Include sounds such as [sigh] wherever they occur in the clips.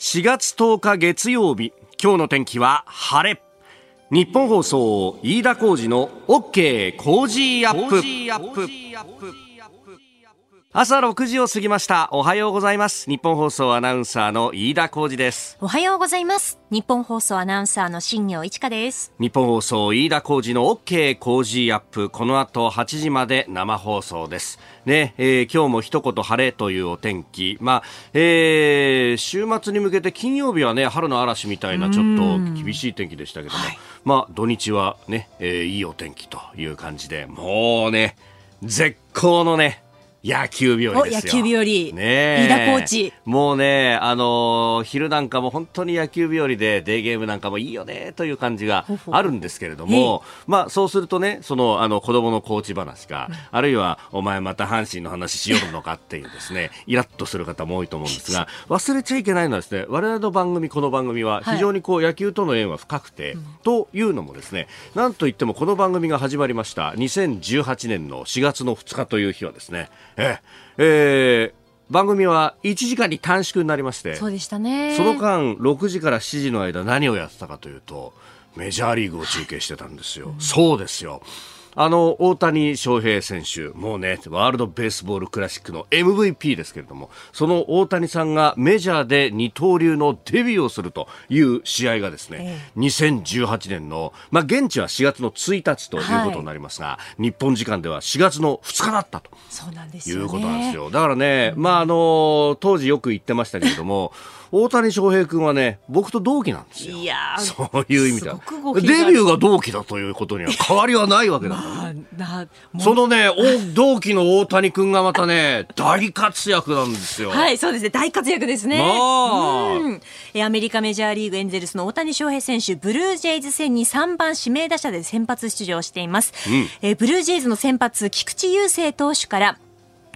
4月10日月曜日今日の天気は晴れ。日本放送飯田浩二の OK 工事アップ。朝6時を過ぎました。おはようございます。日本放送アナウンサーの飯田浩二です。おはようございます。日本放送アナウンサーの新業一華です。日本放送飯田浩二の OK 工事アップ。この後8時まで生放送です。ね、えー、今日も一言晴れというお天気。まあ、えー、週末に向けて金曜日はね春の嵐みたいなちょっと厳しい天気でしたけども、はい、まあ土日はね、えー、いいお天気という感じでもうね絶好のね野球日和ですよ。野球日和。ね飯田コーチ。もうね、あのー、昼なんかも本当に野球日和で、デーゲームなんかもいいよね、という感じがあるんですけれども、まあ、そうするとね、その、あの、子供のコーチ話か、うん、あるいは、お前また阪神の話しよるのかっていうですね、イラッとする方も多いと思うんですが、[laughs] 忘れちゃいけないのはですね、我々の番組、この番組は、非常にこう、野球との縁は深くて、はい、というのもですね、なんといってもこの番組が始まりました、2018年の4月の2日という日はですね、ええ。ー、番組は1時間に短縮になりましてそうでしたね。その間6時から7時の間何をやってたかというとメジャーリーグを中継してたんですよ、うん、そうですよあの大谷翔平選手、もうね、ワールドベースボールクラシックの MVP ですけれども、その大谷さんがメジャーで二刀流のデビューをするという試合がですね、え2018年の、まあ、現地は4月の1日ということになりますが、はい、日本時間では4月の2日だったと。そうなんですいうことなんですよ。だからね、まあ、あの、当時よく言ってましたけれども、大谷翔平君はね、僕と同期なんですよ。いやそういう意味では。デビューが同期だということには変わりはないわけだからね。まあ、そのね、同期の大谷君がまたね、大活躍なんですよ。はい、そうですね。大活躍ですね。まあ、アメリカメジャーリーグエンゼルスの大谷翔平選手、ブルージェイズ戦に3番指名打者で先発出場しています。うん、えブルージェイズの先発、菊池雄星投手から、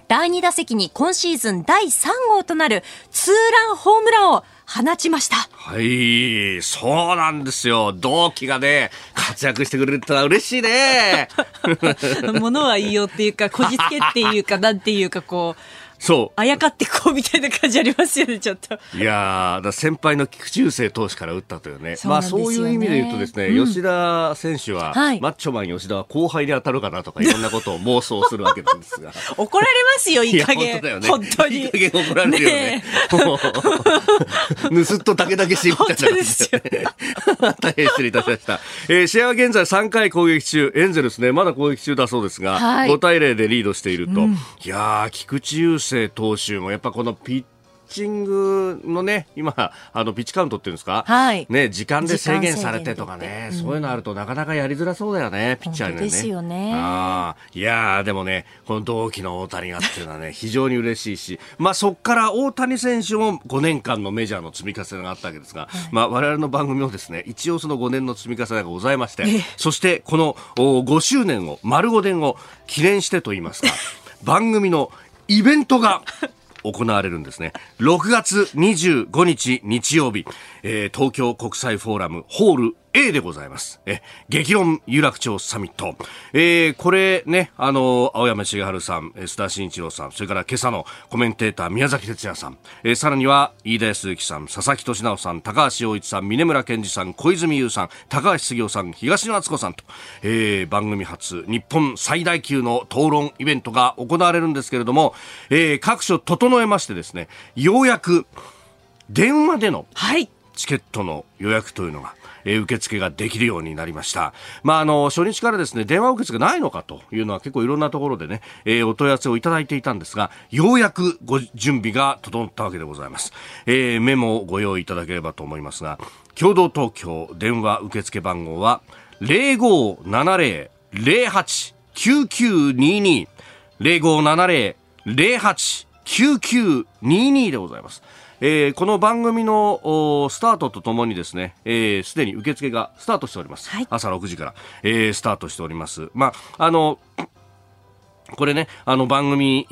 第2打席に今シーズン第3号となるツーランホームランを放ちました。はい、そうなんですよ。同期がね、活躍してくれるってのは嬉しいね。[laughs] ものは言いようっていうか、こじつけっていうか、なんていうか、こう、そう。あやかってこうみたいな感じありますよね、ちょっと。いやだ先輩の菊池雄星投手から打ったというね。まあそういう意味で言うとですね、うん、吉田選手は、はい、マッチョマン吉田は後輩に当たるかなとかいろんなことを妄想するわけなんですが。[laughs] 怒られますよ、いい加減。本当だよね。本当に。いい加減怒られるよね。ぬす [laughs] っとだけだけしみたいな感じで、ね。[laughs] 大変失礼いたしました。えー、試合は現在3回攻撃中、エンゼルスね、まだ攻撃中だそうですが、はい、5対0でリードしていると。うん、いやー、菊池雄星投手もやっぱこのピッチングのね、今、あの、ピッチカウントっていうんですか、はい。ね、時間で制限されてとかね、うん、そういうのあるとなかなかやりづらそうだよね、ピッチャーにね。ですよね。ああ、いやでもね、この同期の大谷がっていうのはね、非常に嬉しいし、まあそっから大谷選手も5年間のメジャーの積み重ねがあったわけですが、はい、まあ我々の番組もですね、一応その5年の積み重ねがございまして、そしてこの5周年を、丸5年を記念してと言いますか、[laughs] 番組のイベントが行われるんですね。6月25日日曜日、えー、東京国際フォーラムホール A でございます。え、激論有楽町サミット。えー、これね、あの、青山茂春さん、須田慎一郎さん、それから今朝のコメンテーター宮崎哲也さん、えー、さらには飯田康之さん、佐々木俊直さん、高橋洋一さん、峰村健二さん、小泉優さん、高橋杉雄さん、東野敦子さんと、えー、番組初、日本最大級の討論イベントが行われるんですけれども、えー、各所整えましてですね、ようやく電話でのチケットの予約というのが、え、受付ができるようになりました。まあ、あの、初日からですね、電話受付がないのかというのは結構いろんなところでね、え、お問い合わせをいただいていたんですが、ようやくご準備が整ったわけでございます。えー、メモをご用意いただければと思いますが、共同東京電話受付番号は0570-08-9922 0570-08-9922でございます。えー、この番組のスタートとともにですね、す、えー、で、に受付がスタートしております。はい、朝6時から、えー、スタートしております。まあ、あの、[clears throat] これね、あの番組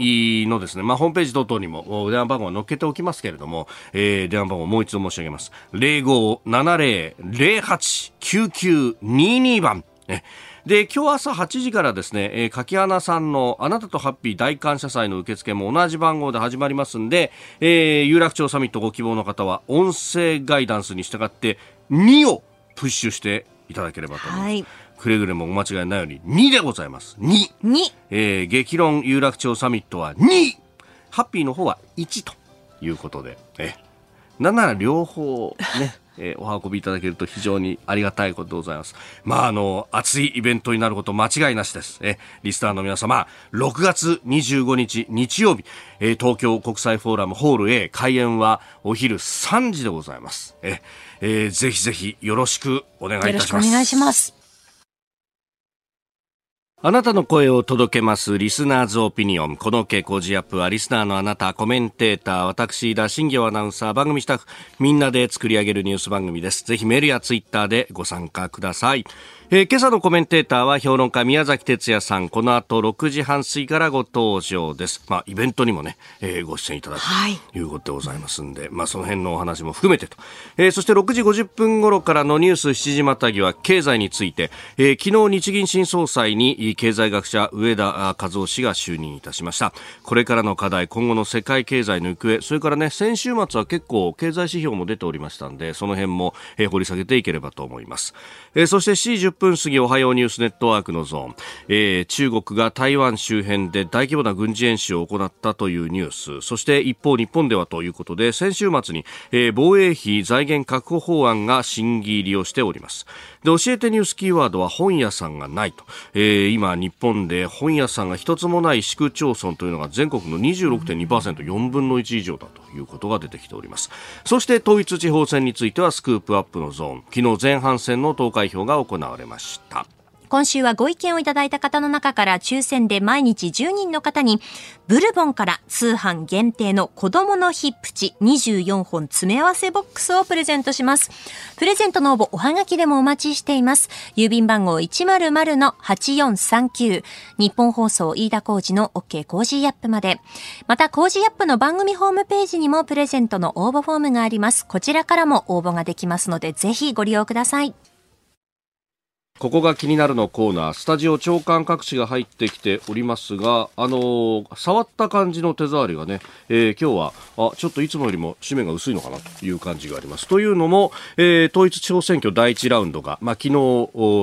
のですね、まあ、ホームページ等々にも電話番号を載っけておきますけれども、えー、電話番号をもう一度申し上げます。0570-08-9922番。ねで今日朝8時からですね、えー、柿花さんのあなたとハッピー大感謝祭の受付も同じ番号で始まりますんで、えー、有楽町サミットご希望の方は音声ガイダンスに従って2をプッシュしていただければと思います。はいくれぐれもお間違いないように2でございます。2。2。えー、激論有楽町サミットは2。ハッピーの方は1ということで、え、なんなら両方ね、えー、お運びいただけると非常にありがたいことでございます。まあ、あの、熱いイベントになること間違いなしです。え、リスターの皆様、6月25日日曜日、えー、東京国際フォーラムホール A 開演はお昼3時でございます。え、えー、ぜひぜひよろしくお願いいたします。よろしくお願いします。あなたの声を届けますリスナーズオピニオン。この傾向ジアップはリスナーのあなた、コメンテーター、私、田新行アナウンサー、番組スタッフ、みんなで作り上げるニュース番組です。ぜひメールやツイッターでご参加ください。えー、今朝のコメンテーターは評論家宮崎哲也さん。この後6時半過ぎからご登場です。まあ、イベントにもね、えー、ご出演いただくということでございますんで、はい、まあ、その辺のお話も含めてと。えー、そして6時50分頃からのニュース7時またぎは経済について、えー、昨日日銀新総裁に経済学者上田和夫氏が就任いたしました。これからの課題、今後の世界経済の行方、それからね、先週末は結構経済指標も出ておりましたんで、その辺も、えー、掘り下げていければと思います。えー、そして7時10分過ぎおはようニュースネットワークのゾーン、えー、中国が台湾周辺で大規模な軍事演習を行ったというニュース。そして一方日本ではということで先週末に、えー、防衛費財源確保法案が審議入りをしております。で教えてニュースキーワードは本屋さんがないと、えー、今日本で本屋さんが一つもない市区町村というのが全国の 26.2%4 分の1以上だということが出てきております。そして統一地方選についてはスクープアップのゾーン。昨日前半戦の投開票が行われました。今週はご意見をいただいた方の中から抽選で毎日10人の方に、ブルボンから通販限定の子供のヒップチ24本詰め合わせボックスをプレゼントします。プレゼントの応募おはがきでもお待ちしています。郵便番号100-8439日本放送飯田工事の OK 工事アップまで。また工事アップの番組ホームページにもプレゼントの応募フォームがあります。こちらからも応募ができますのでぜひご利用ください。ここが気になるのコーナー、スタジオ長官各紙が入ってきておりますが、あのー、触った感じの手触りがね、えー、今日は、あ、ちょっといつもよりも紙面が薄いのかなという感じがあります。というのも、えー、統一地方選挙第一ラウンドが、まあ、昨日、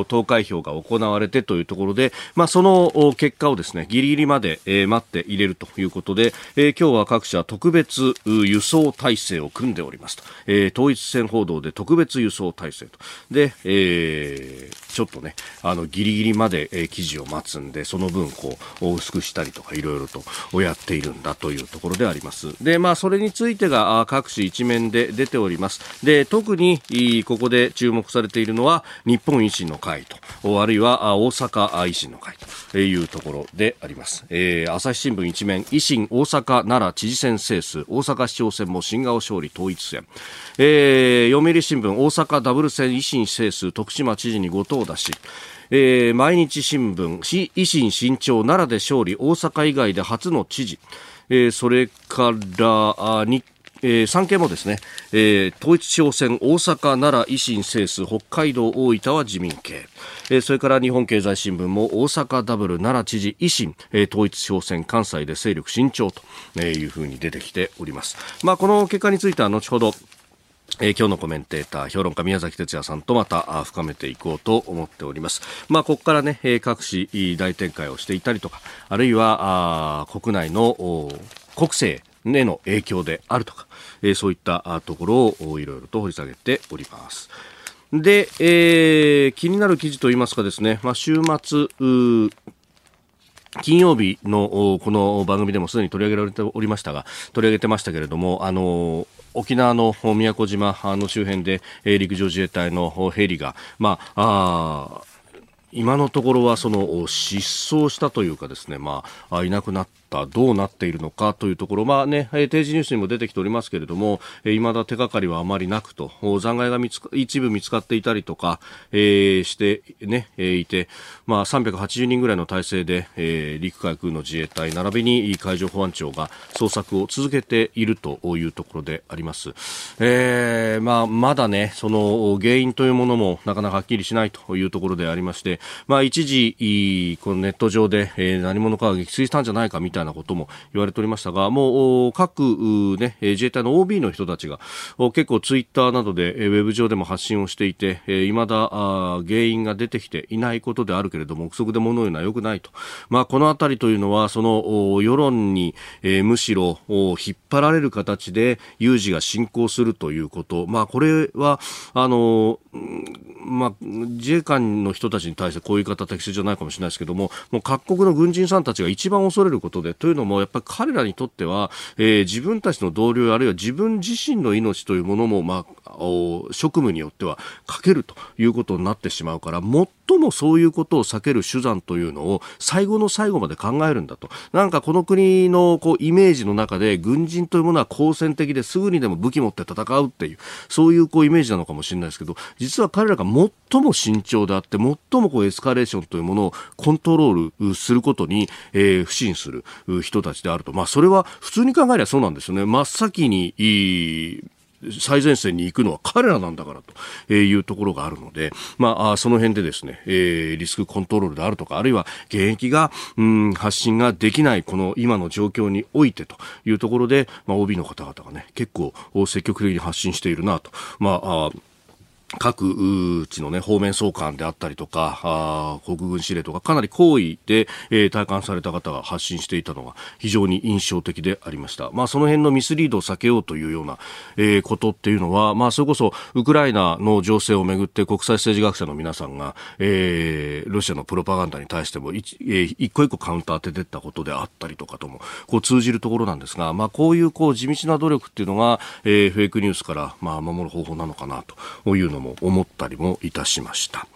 投開票が行われてというところで、まあ、その結果をですね、ギリギリまで、えー、待って入れるということで、えー、今日は各社特別輸送体制を組んでおりますと。えー、統一選報道で特別輸送体制と。で、えー、ちょっとね、あの、ギリギリまで、えー、記事を待つんで、その分、こう、薄くしたりとか、いろいろとやっているんだというところであります。で、まあ、それについてが、各紙一面で出ております。で、特に、ここで注目されているのは、日本維新の会と、あるいは、大阪維新の会というところであります。えー、朝日新聞一面、維新大阪奈良知事選制数、大阪市長選も新顔勝利統一戦。えー、読売新聞、大阪ダブル選維新制数、徳島知事に5党出し、えー、毎日新聞、維新新潮奈良で勝利、大阪以外で初の知事、えー、それから日えー、産経もですね、えー、統一地方選。大阪、奈良、維新、制数、北海道、大分は自民系、えー、それから日本経済新聞も。大阪ダブル、奈良知事、維新、えー、統一地方選。関西で勢力慎重というふうに出てきております。まあ、この結果については後ほどえー、今日のコメンテーター、評論家宮崎哲也さんとまた深めていこうと思っております。まあ、ここからね、えー、各紙大展開をしていたりとか、あるいは、あ国内の国政への影響であるとか、えー、そういったところをいろいろと掘り下げております。で、えー、気になる記事といいますかですね、まあ、週末、金曜日のこの番組でもすでに取り上げられておりましたが、取り上げてましたけれども、あの、沖縄の宮古島の周辺で、陸上自衛隊のヘリが、まあ、あ今のところはその失踪したというかですね、まあ、いなくなっったどうなっているのかというところ、まあね、定時ニュースにも出てきておりますけれども、えー、未だ手がかりはあまりなくと、残骸が見つか一部見つかっていたりとか、えー、してね、えー、いて、まあ、380人ぐらいの体制で、えー、陸海空の自衛隊並びに海上保安庁が捜索を続けているというところであります。えー、まあ、まだね、その原因というものもなかなかはっきりしないというところでありまして、まあ、一時、このネット上で、えー、何者かが撃墜したんじゃないかみたいなたいなことも言われておりましたが、もう各、ね、自衛隊の OB の人たちが結構ツイッターなどでウェブ上でも発信をしていて、えー、未だ原因が出てきていないことであるけれども、憶測で物言うのは良くないと。まあ、このあたりというのは、その世論に、むしろ引っ張られる形で有事が進行するということ。まあ、これは、あの、まあ、自衛官の人たちに対してこういう方適切じゃないかもしれないですけども、もう各国の軍人さんたちが一番恐れることで、というのも、やっぱり彼らにとっては、えー、自分たちの同僚あるいは自分自身の命というものも、まあ、職務によってはかけるということになってしまうから、最もそういうことを避ける手段というのを最後の最後まで考えるんだと。なんかこの国のこうイメージの中で軍人というものは好戦的ですぐにでも武器持って戦うっていう、そういうこうイメージなのかもしれないですけど、実は彼らが最も慎重であって、最もこうエスカレーションというものをコントロールすることに、えー、不信する人たちであると。まあそれは普通に考えればそうなんですよね。真っ先に最前線に行くのは彼らなんだからというところがあるので、まあ、その辺でですね、えー、リスクコントロールであるとか、あるいは現役が、うん、発信ができないこの今の状況においてというところで、まあ、OB の方々がね、結構積極的に発信しているなと。まあ各地のね、方面総監であったりとか、あ国軍司令とか、かなり好意で、えー、体感された方が発信していたのが非常に印象的でありました。まあ、その辺のミスリードを避けようというような、えー、ことっていうのは、まあ、それこそ、ウクライナの情勢をめぐって国際政治学者の皆さんが、えー、ロシアのプロパガンダに対しても一、えー、一個一個カウンター当ててったことであったりとかとも、こう通じるところなんですが、まあ、こういうこう地道な努力っていうのが、えー、フェイクニュースから、まあ、守る方法なのかなというのも思ったりもいたしました。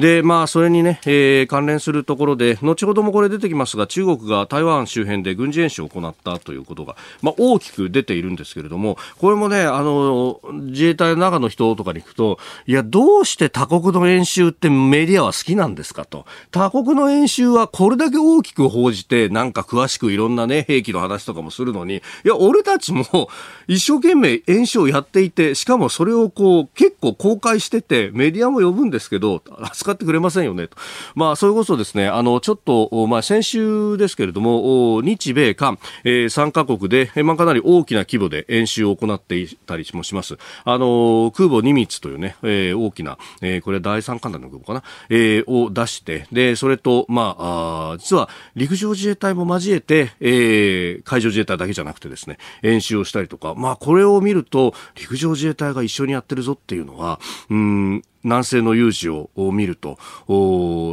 で、まあ、それにね、えー、関連するところで、後ほどもこれ出てきますが、中国が台湾周辺で軍事演習を行ったということが、まあ、大きく出ているんですけれども、これもね、あの、自衛隊の中の人とかに聞くと、いや、どうして他国の演習ってメディアは好きなんですかと。他国の演習はこれだけ大きく報じて、なんか詳しくいろんなね、兵器の話とかもするのに、いや、俺たちも一生懸命演習をやっていて、しかもそれをこう、結構公開してて、メディアも呼ぶんですけど、扱ってくれませんよねと。まあ、それこそですね、あの、ちょっと、まあ、先週ですけれども、日米韓、えー、3カ国で、まあ、かなり大きな規模で演習を行っていたりもします。あの、空母ニミッツというね、えー、大きな、えー、これ第三艦隊の空母かな、えー、を出して、で、それと、まあ、あ実は陸上自衛隊も交えて、えー、海上自衛隊だけじゃなくてですね、演習をしたりとか、まあ、これを見ると、陸上自衛隊が一緒にやってるぞっていうのは、うん、南西の有事を見ると、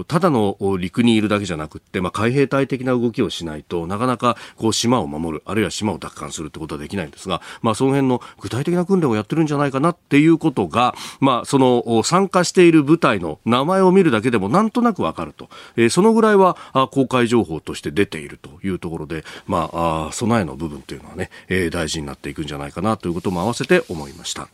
ただの陸にいるだけじゃなくって、まあ、海兵隊的な動きをしないとなかなかこう島を守る、あるいは島を奪還するってことはできないんですが、まあ、その辺の具体的な訓練をやってるんじゃないかなっていうことが、まあ、その参加している部隊の名前を見るだけでもなんとなくわかると、えー、そのぐらいは公開情報として出ているというところで、まあ、備えの部分というのはね、えー、大事になっていくんじゃないかなということも合わせて思いました。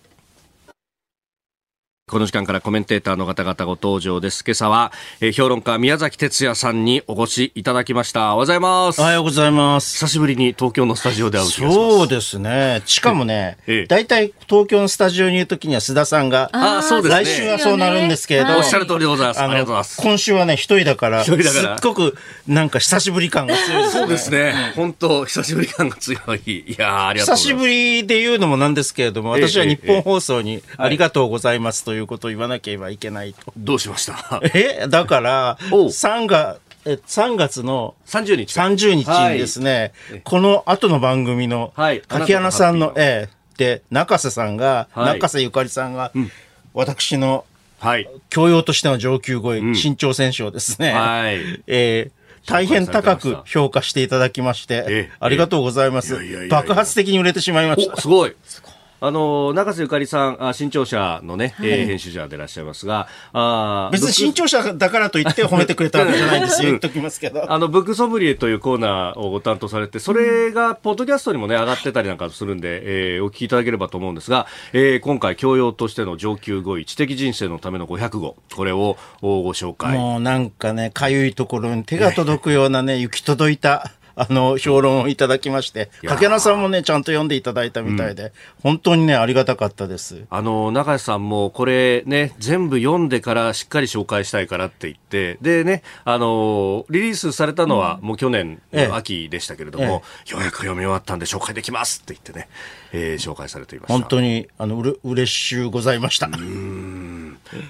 この時間からコメンテーターの方々ご登場です。今朝は、えー、評論家宮崎哲也さんにお越しいただきました。おはようございます。おはようございます。久しぶりに東京のスタジオで会うそうですね。しかもね、大体、ええ、東京のスタジオにいるときには須田さんが、あそうですね。来週はそうなるんですけれど、ね、おっしゃる通りでございます。ありがとうございます。今週はね、一人だから、一人だから、すっごくなんか久しぶり感が強いです、ね。そうですね。本当久しぶり感が強い。いやありがとうございます。久しぶりで言うのもなんですけれども、私は日本放送にありがとうございますということを言わなけはいけないと。どうしました？[laughs] え？だから、3月、え3月の30日 ,30 日にですね、はい、この後の番組の、柿花さんの、ええ、で、中瀬さんが、はい、中瀬ゆかりさんが、うん、私の、はい、教養としての上級声、うん、新潮選手をですね、はい、[laughs] えー大変高く評価していただきまして、ありがとうございます。爆発的に売れてしまいました。すごい。[laughs] あの中瀬ゆかりさん、あ新潮社のね、はい、えー、編集者でいらっしゃいますが、あ別に新潮社だからといって褒めてくれたわけじゃないんですよ、[laughs] 言っときますけど。あの、ブックソムリエというコーナーをご担当されて、それがポッドキャストにもね、上がってたりなんかするんで、えー、お聞きいただければと思うんですが、えー、今回教養としての上級語彙、知的人生のための500語、これをご紹介。もうなんかね、かゆいところに手が届くようなね、[laughs] 行き届いた。あの、評論をいただきまして、掛野さんもね、ちゃんと読んでいただいたみたいで、うん、本当にね、ありがたかったです。あの、中瀬さんも、これね、全部読んでからしっかり紹介したいからって言って、でね、あの、リリースされたのは、もう去年の秋でしたけれども、えええ、ようやく読み終わったんで紹介できますって言ってね、えー、紹介されていました。本当に、あの、うれ、嬉しゅうございました。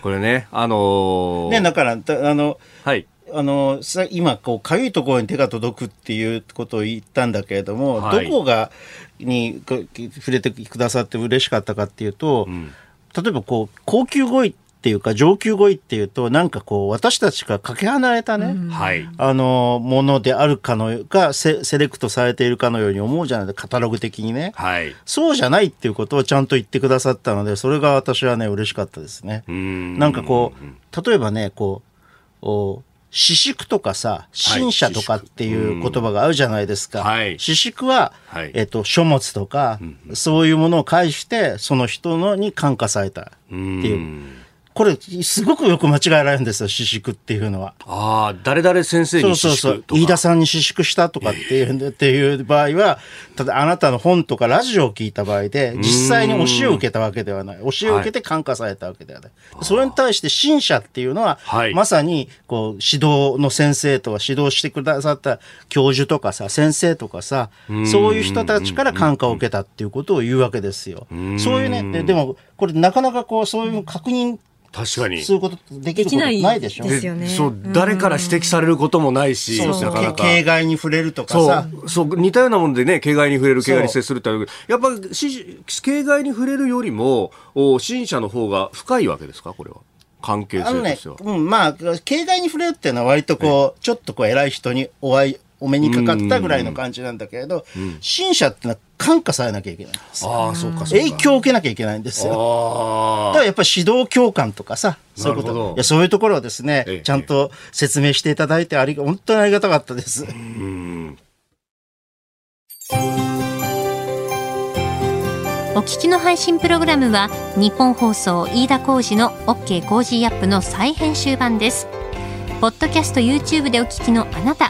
これね、あのー、ね、だから、あの、はい。あのさ今こうかゆいところに手が届くっていうことを言ったんだけれども、はい、どこがに触れてくださって嬉しかったかっていうと、うん、例えばこう高級語彙っていうか上級語彙っていうとなんかこう私たちからかけ離れたね、うん、あのものであるかのがセセレクトされているかのように思うじゃないですかカタログ的にね、はい、そうじゃないっていうことをちゃんと言ってくださったのでそれが私はね嬉しかったですね。ん。なんかこう例えばねこうお私淑とかさ、新社とかっていう言葉があるじゃないですか。はい、私淑は、はい、えっ、と、書物とか、うん、そういうものを介して、その人のに感化されたっていう。これ、すごくよく間違えられるんですよ、私淑っていうのは。ああ、誰々先生にそうそうそう。飯田さんに私淑したとかっていう、っていう場合は、ただあなたの本とかラジオを聞いた場合で、実際に教えを受けたわけではない。教えを受けて感化されたわけではない。はい、それに対して新社っていうのは、はい、まさに、こう、指導の先生とか指導してくださった教授とかさ、先生とかさ、そういう人たちから感化を受けたっていうことを言うわけですよ。そういうね、でも、これなかなかこう、そういう確認確かに。そういうことできることないでしょ。ですよね。そう、誰から指摘されることもないし、そうそう、形骸に触れるとかさ。そう、そう、似たようなもんでね、形骸に触れる、形骸に接するってやっぱ、形骸に触れるよりも、お新社の方が深いわけですか、これは。関係性としては。ね、うん、まあ、形骸に触れるっていうのは割とこう、ちょっとこう偉い人にお会い、お目にかかったぐらいの感じなんだけれど、新社ってのは感化されなきゃいけないんですああ、そうか、影響を受けなきゃいけないんですよ。だからやっぱり指導教官とかさ、そういうこと。いや、そういうところをですね、ちゃんと説明していただいて、あり本当にありがたかったです。お聞きの配信プログラムは日本放送飯田浩司の OK コージーアップの再編集版です。ポッドキャスト YouTube でお聞きのあなた。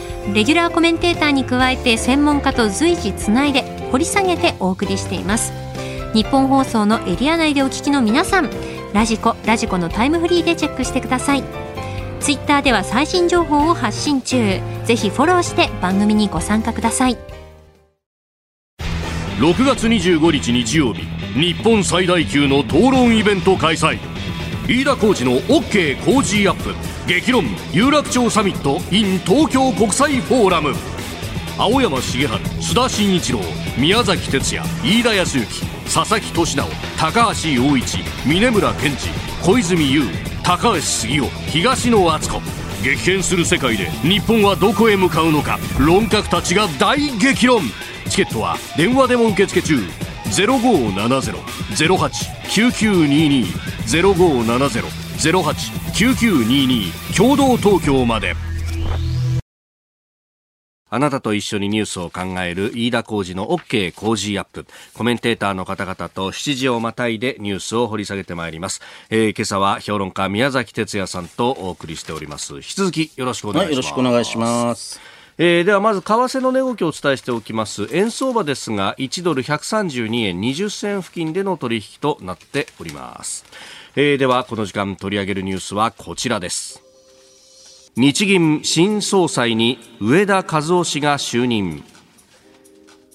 レギュラーコメンテーターに加えて専門家と随時つないで掘り下げてお送りしています。日本放送のエリア内でお聞きの皆さんラジコラジコのタイムフリーでチェックしてください。ツイッターでは最新情報を発信中。ぜひフォローして番組にご参加ください。6月25日日曜日日本最大級の討論イベント開催。飯田浩司の OK 工事アップ。激論有楽町サミット in 東京国際フォーラム。青山茂春須田慎一郎宮崎哲也飯田康之佐々木俊直高橋陽一峯村健二小泉悠高橋杉雄東野篤子。激変する世界で日本はどこへ向かうのか。論客たちが大激論。チケットは電話でも受付中。0570-08-9922 0570-08-9922共同東京まであなたと一緒にニュースを考える飯田浩二の OK 工事アップ。コメンテーターの方々と7時をまたいでニュースを掘り下げてまいります。えー、今朝は評論家宮崎哲也さんとお送りしております。引き続きよろしくお願いします。はい、よろしくお願いします。えー、ではまず為替の値動きをお伝えしておきます円相場ですが1ドル132円20銭付近での取引となっております、えー、ではこの時間取り上げるニュースはこちらです。日銀新総裁に上田和夫氏が就任。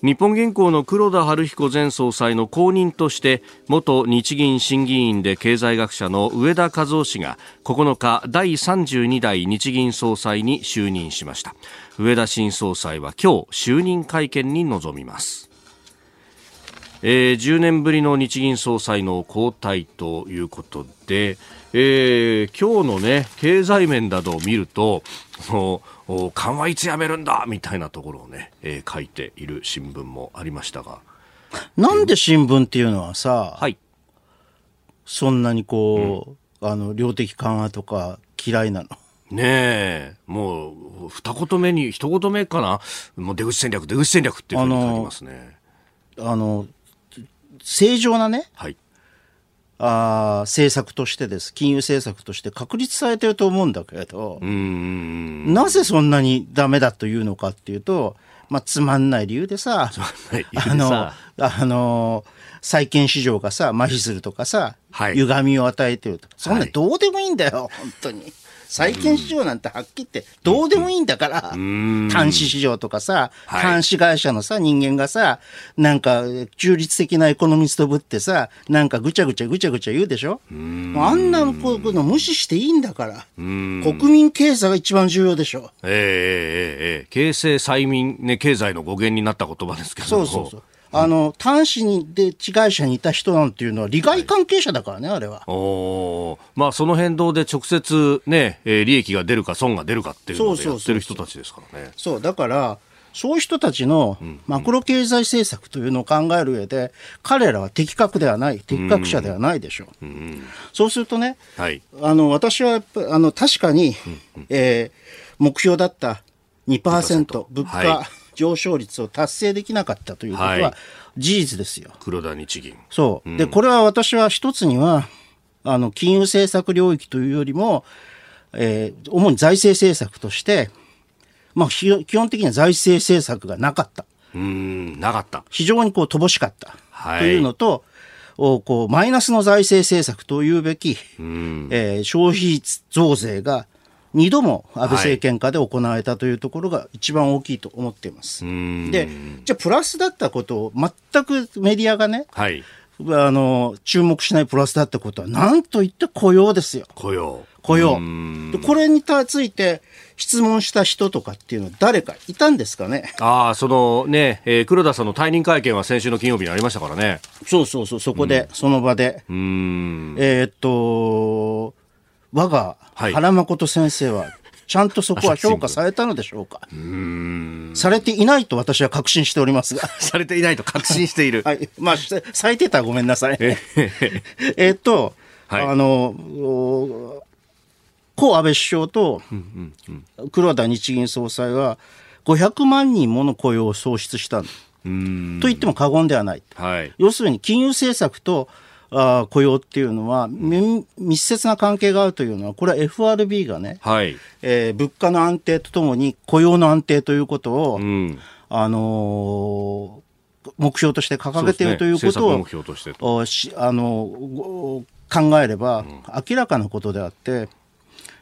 日本銀行の黒田晴彦前総裁の後任として元日銀審議員で経済学者の上田和夫氏が9日第32代日銀総裁に就任しました。上田新総裁は今日就任会見に臨みます。えー、10年ぶりの日銀総裁の交代ということで、えー、今日のね経済面などを見ると緩和いつやめるんだみたいなところをね、えー、書いている新聞もありましたが。なんで新聞っていうのはさ、はい、そんなにこう、うん、あの、量的緩和とか嫌いなの？ねえ、もう、二言目に、一言目かな、もう出口戦略、出口戦略っていうふうに書きますね。あの、正常なね、はい、あ政策としてです。金融政策として確立されてると思うんだけれどなぜそんなにダメだというのかっていうと、まあ、つまんない理由でさあのあの債券市場がさ麻痺するとかさ、はい、歪みを与えてると。そんなどうでもいいんだよ、はい、本当に。債券市場なんてはっきり言ってどうでもいいんだから、端子市場とかさ、端子会社のさ、人間がさ、なんか中立的なエコノミストぶってさ、なんかぐちゃぐちゃぐちゃぐちゃ言うでしょ？あんなこと無視していいんだから。国民経済が一番重要でしょ。ええええええ経済催眠ね、経済の語源になった言葉ですけどそうそうそう。あの、端子にで、地会社にいた人なんていうのは、利害関係者だからね、あれは。おまあ、その変動で直接ね、えー、利益が出るか損が出るかっていうのでやってる人たちですからね。そうだから、そういう人たちのマクロ経済政策というのを考える上で、彼らは的確ではない、的確者ではないでしょう。うん。うん、そうするとね、はい、あの私はやっぱあの確かに、うん。うん、えー、目標だった2%、物価、はい上昇率を達成できなかったということは事実ですよ。はい、黒田日銀。そう。うん、で、これは私は一つには、あの、金融政策領域というよりも、えー、主に財政政策として、まあ、基本的には財政政策がなかった。うん、なかった。非常にこう乏しかった。はい、というのと、おこうマイナスの財政政策というべき、うん、えー、消費増税が2度も安倍政権下で行われたというところが一番大きいと思っています。で、じゃあプラスだったことを全くメディアがね、はい、あの、注目しないプラスだったことは、なんといって雇用ですよ。雇用。雇用。でこれについて質問した人とかっていうのは誰かいたんですかねああ、そのね、えー、黒田さんの退任会見は先週の金曜日にありましたからね。そうそうそう、そこで、その場で。えー、っと、我が原誠先生は、[laughs] ちゃんとそこは評価されたのでしょうか？されていないと私は確信しておりますが。[laughs] されていないと確信している。はい。まあ、されてたらごめんなさい。え [laughs] っと、はい、あの、故安倍首相と黒田日銀総裁は500万人もの雇用を創出したと言っても過言ではない。はい、要するに金融政策とあ雇用っていうのは、密接な関係があるというのは、これは FRB がね、はい。えー、物価の安定とともに雇用の安定ということを、うん、あのー、目標として掲げているということを、ね、あの考えれば、明らかなことであって、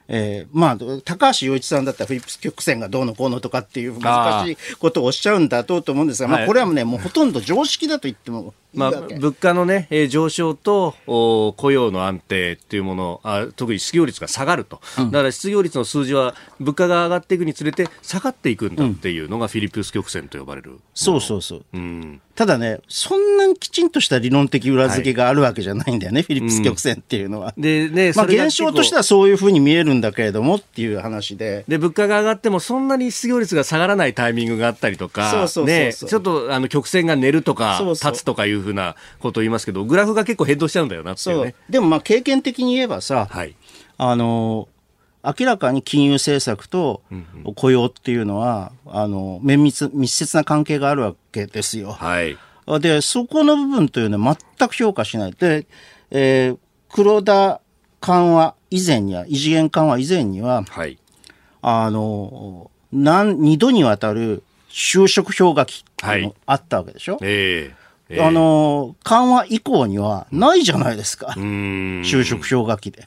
えー、まあ、高橋洋一さんだったらフィリップス曲線がどうのこうのとかっていう難しいことをおっしゃうんだろうと思うんですが、まあ、これはね、もうほとんど常識だと言ってもまあ、物価の、ね、上昇と雇用の安定っていうものあ特に失業率が下がると、うん、だから失業率の数字は物価が上がっていくにつれて下がっていくんだっていうのがフィリップス曲線と呼ばれる、そうそうそう、うん、ただねそんなにきちんとした理論的裏付けがあるわけじゃないんだよね、はい、フィリップス曲線っていうのは、でねまあ、現象としてはそういうふうに見えるんだけれどもっていう話で。で物価が上がってもそんなに失業率が下がらないタイミングがあったりとかそうそうそうそう、ね、ちょっとあの曲線が寝るとか立つとかいうふうなこと言いますけど、グラフが結構変動しちゃうんだよなっていうね。でもまあ経験的に言えばさ、はい、あの、明らかに金融政策と雇用っていうのは、あの、綿密、密接な関係があるわけですよ。はい。で、そこの部分というのは全く評価しない。で、えー、黒田緩和以前には、異次元緩和以前には、はい、あの、何、二度にわたる就職氷河期っていあったわけでしょ、はい、えーえー、あの、緩和以降にはないじゃないですか。就職氷河期で。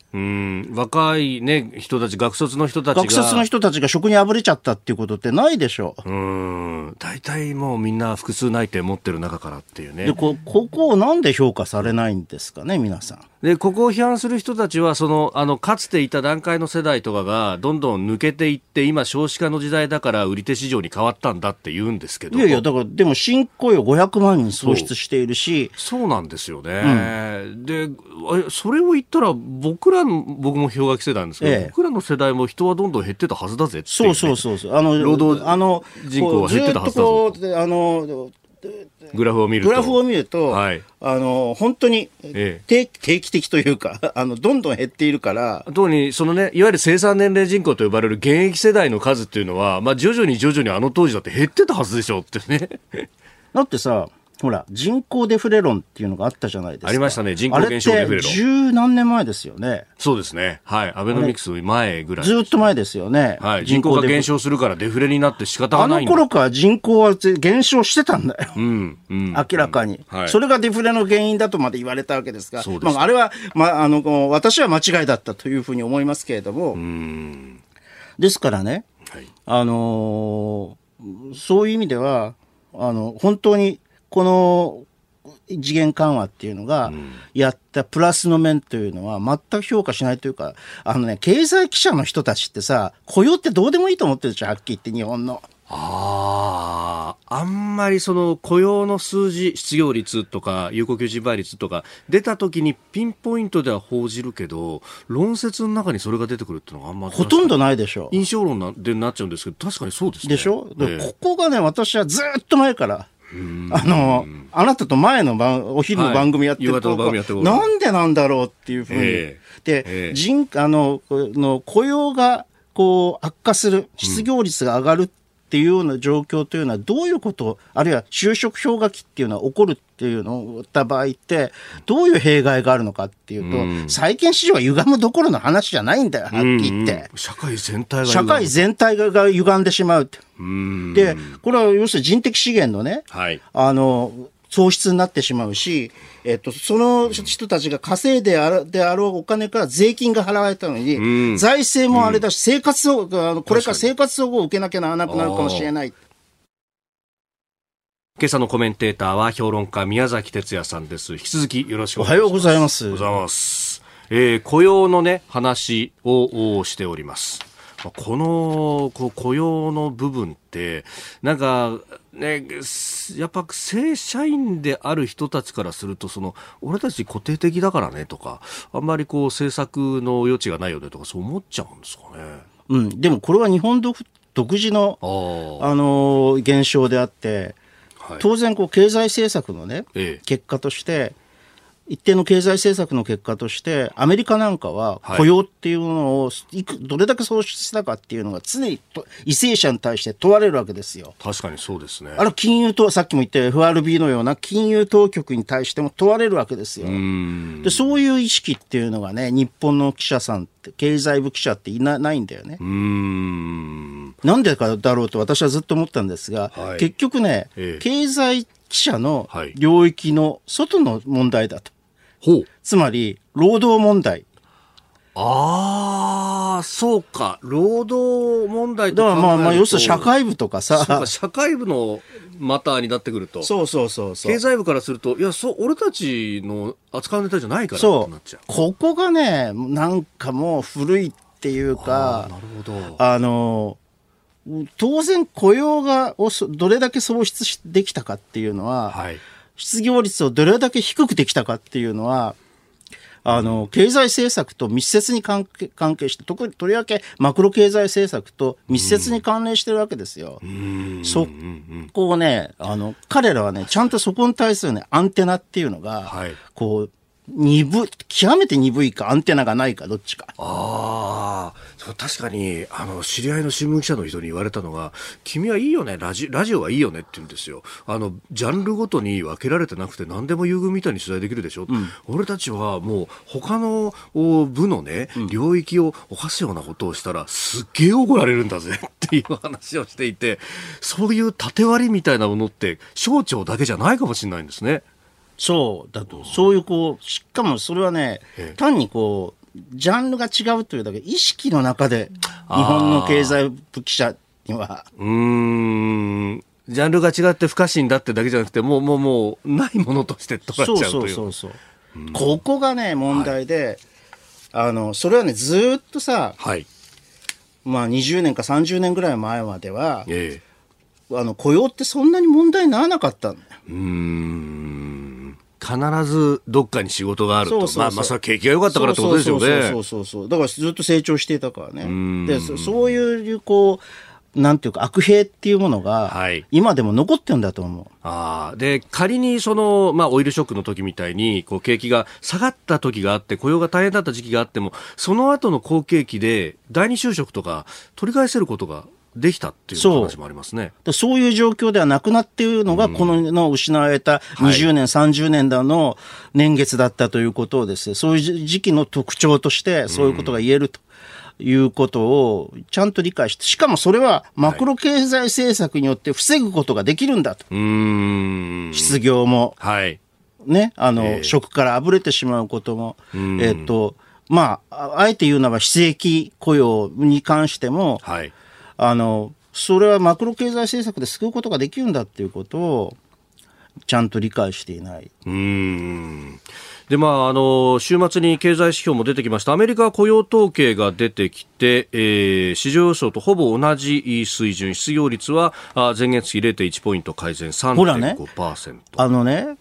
若いね、人たち、学卒の人たちが。学卒の人たちが職にあぶれちゃったっていうことってないでしょう。うん。大体もうみんな複数内定持ってる中からっていうね。で、こ、ここをなんで評価されないんですかね、皆さん。で、ここを批判する人たちは、その、あの、かつていた段階の世代とかが、どんどん抜けていって、今少子化の時代だから売り手市場に変わったんだって言うんですけど。いやいや、だから、でも新雇用500万人創出しているし。そうなんですよね。うん、で、それを言ったら、僕らの、僕も氷河期世代なんですけど、ええ、僕らの世代も人はどんどん減ってたはずだぜって、ね、そうそうそうあの、労働人口は減ってたはずだぞ。あの、グラフを見ると。グラフを見ると、はい、あの、本当に定,、定期的というか、[laughs] あの、どんどん減っているから。特に、そのね、いわゆる生産年齢人口と呼ばれる現役世代の数っていうのは、まあ、徐々に徐々にあの当時だって減ってたはずでしょってね。[laughs] だってさ、ほら、人口デフレ論っていうのがあったじゃないですか。ありましたね、人口減少デフレ論。十何年前ですよね。そうですね。はい。アベノミクス前ぐらい。ずっと前ですよね。はい。人口が減少するからデフレになって仕方がないあの頃から人口は減少してたんだよ。うん。うん、明らかに、うんはい、それがデフレの原因だとまで言われたわけですが、そうですまあ、あれは、まあ、あの、私は間違いだったというふうに思いますけれども、うんですからね、はい、あのー、そういう意味では、あの、本当に、この次元緩和っていうのが、やったプラスの面というのは、全く評価しないというか、あのね、経済記者の人たちってさ、雇用ってどうでもいいと思ってるでしょ、はっきり言って、日本の。ああ、あんまりその雇用の数字、失業率とか有効求人倍率とか出た時にピンポイントでは報じるけど、論説の中にそれが出てくるっていうのがあんまり。ほとんどないでしょ。印象論なでなっちゃうんですけど、確かにそうですね。でしょ、えー、ここがね、私はずっと前から、あの、あなたと前の番、お昼の番組やってると、はい、なんでなんだろうっていうふうに。えー、で、えー、人、あの、の雇用が、こう、悪化する、失業率が上がるっっていうような状況というのはどういうことあるいは就職氷河期っていうのは起こるっていうのをった場合ってどういう弊害があるのかっていうと、うん、債券市場が歪むどころの話じゃないんだよはっきり言って、うんうん、社会全体が社会全体が歪んでしまうって。でこれは要するに人的資源のね、はい、あの喪失になってしまうし、えっと、その人たちが稼いであであろうお金から税金が払われたのに、うん、財政もあれだし、生活を、あのこれから生活保護を受けなきゃならなくなるかもしれない。今朝のコメンテーターは評論家宮崎哲也さんです。引き続きよろしくお願いします。おはようございます。ございます。えー、雇用のね、話をしております。このこう雇用の部分って、なんか、ね、やっぱ正社員である人たちからすると、その、俺たち固定的だからねとか、あんまりこう政策の余地がないよねとか、そう思っちゃうんですかね。うん、でもこれは日本独自の、あの、現象であって、はい、当然こう経済政策のね、ええ、結果として、一定の経済政策の結果として、アメリカなんかは雇用っていうのをいく、どれだけ創出したかっていうのが常に為政者に対して問われるわけですよ。確かにそうですね。あの金融と、さっきも言った FRB のような金融当局に対しても問われるわけですよ。でそういう意識っていうのがね、日本の記者さんって、経済部記者っていなないんだよね。うんなんでかだろうと私はずっと思ったんですが、はい、結局ね、ええ、経済記者の領域の外の問題だと。ほう。つまり、労働問題。ああ、そうか。労働問題とか。だからまあまあ、要するに社会部とかさ。社会部のマターになってくると。そうそうそうそう。経済部からすると、いや、そう、俺たちの扱うネタじゃないからそう。ここがね、なんかもう古いっていうか、なるほど。あの、当然雇用がどれだけ創出できたかっていうのは、はい失業率をどれだけ低くできたかっていうのは、あの、経済政策と密接に関係関係して、特にとりわけマクロ経済政策と密接に関連してるわけですよ。そこをね、あの、彼らはね、ちゃんとそこに対するね、アンテナっていうのが、はい、こう、鈍、極めて鈍いか、アンテナがないか、どっちか。ああ、確かにあの知り合いの新聞記者の人に言われたのが君はいいよねラジラジオはいいよねって言うんですよ。あのジャンルごとに分けられてなくて何でも優遇みたいに取材できるでしょ、うん、俺たちはもう他の部のね、うん、領域を犯すようなことをしたらすっげえ怒られるんだぜ [laughs] っていう話をしていてそういう縦割りみたいなものって省庁だけじゃないかもしれないんですね。そうだと、そういうこう、しかもそれはね、単にこう、ジャンルが違うというだけ、意識の中で、日本の経済部記者には。うん。ジャンルが違って不可侵だってだけじゃなくて、もう、もう、もう、ないものとして捉えちゃうという。そうそうそうそう。ここがね、問題で、はい、あの、それはね、ずっとさ、はい。まあ、20年か30年ぐらい前までは、ええ、あの、雇用ってそんなに問題にならなかったんだよ。うん。必ずどっかに仕事があると。まあ、まあ、それ景気が良かったからってことですよね。そうそうそうだからずっと成長していたからね。でそ、そういう、こう、なんていうか悪兵っていうものが、今でも残ってるんだと思う。あで仮にその、まあ、オイルショックの時みたいにこう景気が下がった時があって雇用が大変だった時期があってもその後の好景気で第二就職とか取り返せることができたっていう話もありますね。そうそういう状況ではなくなっているのが、このの失われた20年、はい、30年だの年月だったということをですね、そういう時期の特徴として、そういうことが言えると。いうことをちゃんと理解して、しかもそれはマクロ経済政策によって防ぐことができるんだと。失業も。はい。ね、あの、えー、職からあぶれてしまうことも、えっ、と、まあ、あえて言うならば非正規雇用に関しても、はい、あの、それはマクロ経済政策で救うことができるんだっていうことを、ちゃんと理解していない。うん。でまあ、あの週末に経済指標も出てきました。アメリカ雇用統計が出てきて、えー、市場予想とほぼ同じ水準。失業率は前月比0.1ポイント改善3.5%ほらね。あのね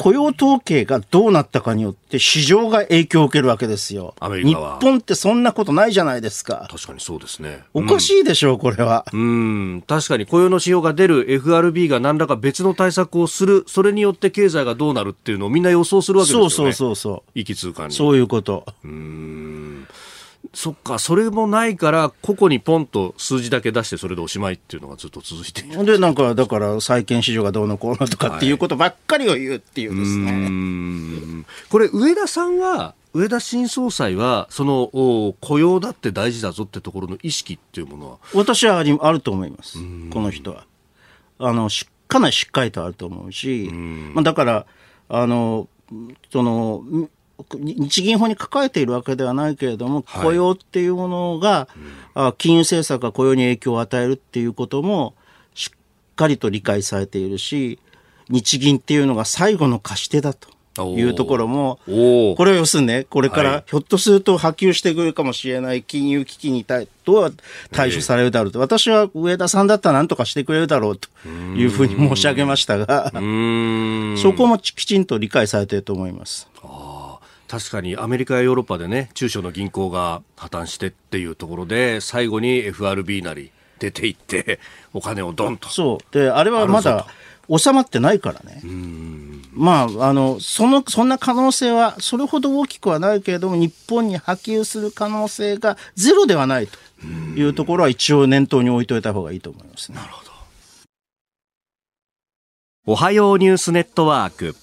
雇用統計がどうなったかによって市場が影響を受けるわけですよ。日本ってそんなことないじゃないですか。確かにそうですね。おかしいでしょう、うん、これは。うん、確かに雇用の指標が出る FRB が何らか別の対策をする、それによって経済がどうなるっていうのをみんな予想するわけですよね。そうそうそうそう。息通貨に。そういうこと。うん。そっか、それもないから、個々にポンと数字だけ出して、それでおしまいっていうのがずっと続いている。で、なんか、だから、債券市場がどうのこうのとかっていうことばっかりを言うっていうですね。はい、これ、上田さんは、上田新総裁は、その雇用だって大事だぞってところの意識っていうものは？私はありあると思います、この人は。あのかなりしっかりとあると思うし、まあ、だから、あのその日銀法に書かれているわけではないけれども、雇用っていうものが、はい、金融政策が雇用に影響を与えるっていうことも、しっかりと理解されているし、日銀っていうのが最後の貸し手だと。いうところも、これは要するにね、これからひょっとすると波及してくるかもしれない金融危機に対どう対処されるだろうと、私は上田さんだったら何とかしてくれるだろうというふうに申し上げましたが、そこもきちんと理解されていると思います。確かにアメリカやヨーロッパでね中小の銀行が破綻してっていうところで最後に FRB なり出ていって [laughs] お金をドンと。そう。であれはまだ収まってないからね。まああのそのそんな可能性はそれほど大きくはないけれども日本に波及する可能性がゼロではないというところは一応念頭に置いといた方がいいと思いますね。なるほど。おはようニュースネットワーク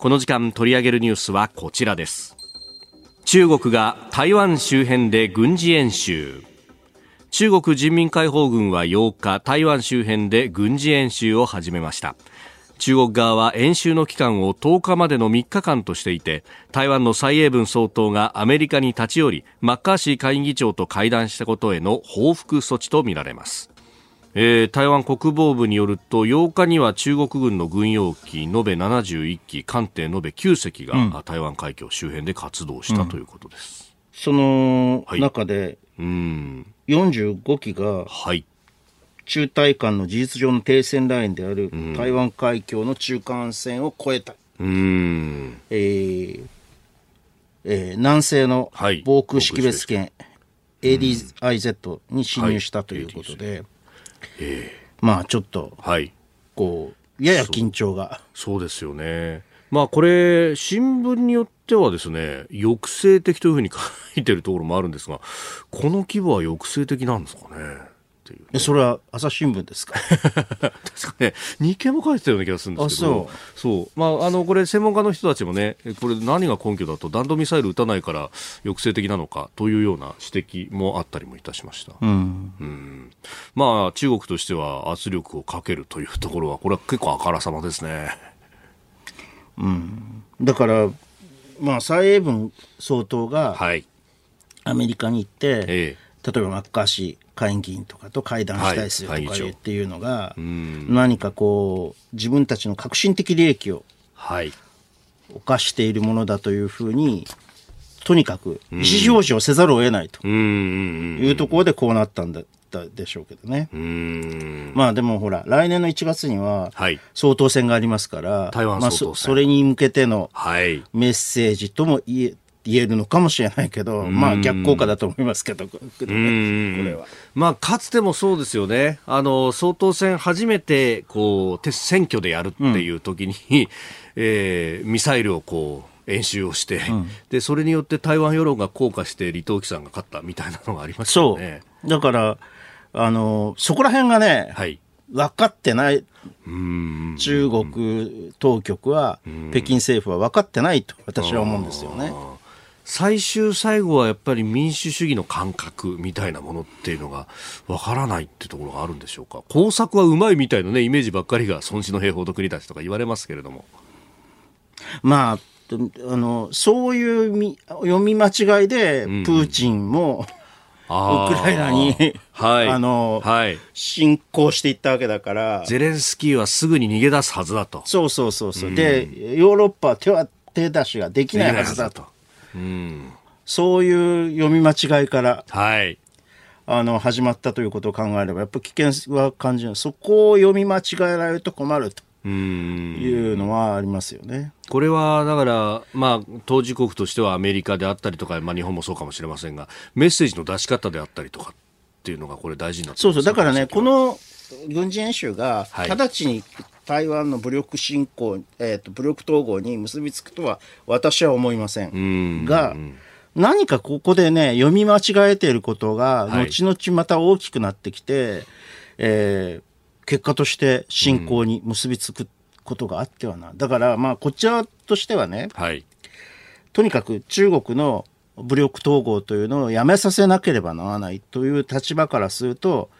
この時間取り上げるニュースはこちらです。中国が台湾周辺で軍事演習。中国人民解放軍は8日台湾周辺で軍事演習を始めました。中国側は演習の期間を10日までの3日間としていて台湾の蔡英文総統がアメリカに立ち寄りマッカーシー下院議長と会談したことへの報復措置とみられます。えー、台湾国防部によると8日には中国軍の軍用機延べ71機艦艇延べ9隻が、うん、台湾海峡周辺で活動した、うん、ということです。その中で、はい、うん45機が、はい、中台間の事実上の停戦ラインである台湾海峡の中間線を越えた、うん。えーえー、南西の防空識別圏、はい、ADIZ に侵入したということで、はいまあちょっと、はい、こう、やや緊張が。そうですよね。まあこれ、新聞によってはですね、抑制的というふうに書いてるところもあるんですが、この規模は抑制的なんですかね？ていう、ね、それは朝日新聞ですか？[laughs] 確かね日経も書いてたような気がするんですけど。そう。まああのこれ専門家の人たちもねこれ何が根拠だと弾道ミサイル撃たないから抑制的なのかというような指摘もあったりもいたしました、うん、うん、まあ中国としては圧力をかけるというところはこれは結構あからさまですね。うん。だからまあ蔡英文総統がアメリカに行って、はいええ。例えばマッカーシー下院議員とかと会談したいするとかいうっていうのが、何かこう自分たちの革新的利益を犯しているものだというふうにとにかく意思表示をせざるを得ないというところでこうなったんだったでしょうけどね。まあでもほら、来年の1月には総統選がありますから、はい、まあそ、それに向けてのメッセージとも言え言えるのかもしれないけど、まあ逆効果だと思いますけど、これは。まあかつてもそうですよね。あの、総統選初めて、こう、選挙でやるっていう時に、うん、えー、ミサイルをこう、演習をして、うん、で、それによって台湾世論が硬化して李登輝さんが勝ったみたいなのがありましたよね。そう。だから、あの、そこら辺がね、はい。分かってない、中国当局は、北京政府は分かってないと私は思うんですよね。最終最後はやっぱり民主主義の感覚みたいなものっていうのがわからないってところがあるんでしょうか？工作はうまいみたいなねイメージばっかりが孫子の兵法と国たちとか言われますけれどもまああのそういうみ読み間違いでプーチンも、うん、ウクライナに、はい、あの、はい、侵攻していったわけだから。ゼレンスキーはすぐに逃げ出すはずだと。そうそうそうそう。うん、で、ヨーロッパは手は手出しができないはずだと。うん、そういう読み間違いから、はい、あの始まったということを考えればやっぱ危険は感じるそこを読み間違えられると困ると。いうのはありますよね。これはだから、まあ、当事国としてはアメリカであったりとか、まあ、日本もそうかもしれませんが、メッセージの出し方であったりとかっていうのが、これ、大事になってそうそう、だからね、この軍事演習が直ちに台湾の武力侵攻、えーと、武力統合に結びつくとは私は思いません。が、何かここでね読み間違えていることが後々また大きくなってきて、はい、えー、結果として侵攻に結びつくことがあってはな、だからまあこちらとしてはね、はい、とにかく中国の武力統合というのをやめさせなければならないという立場からすると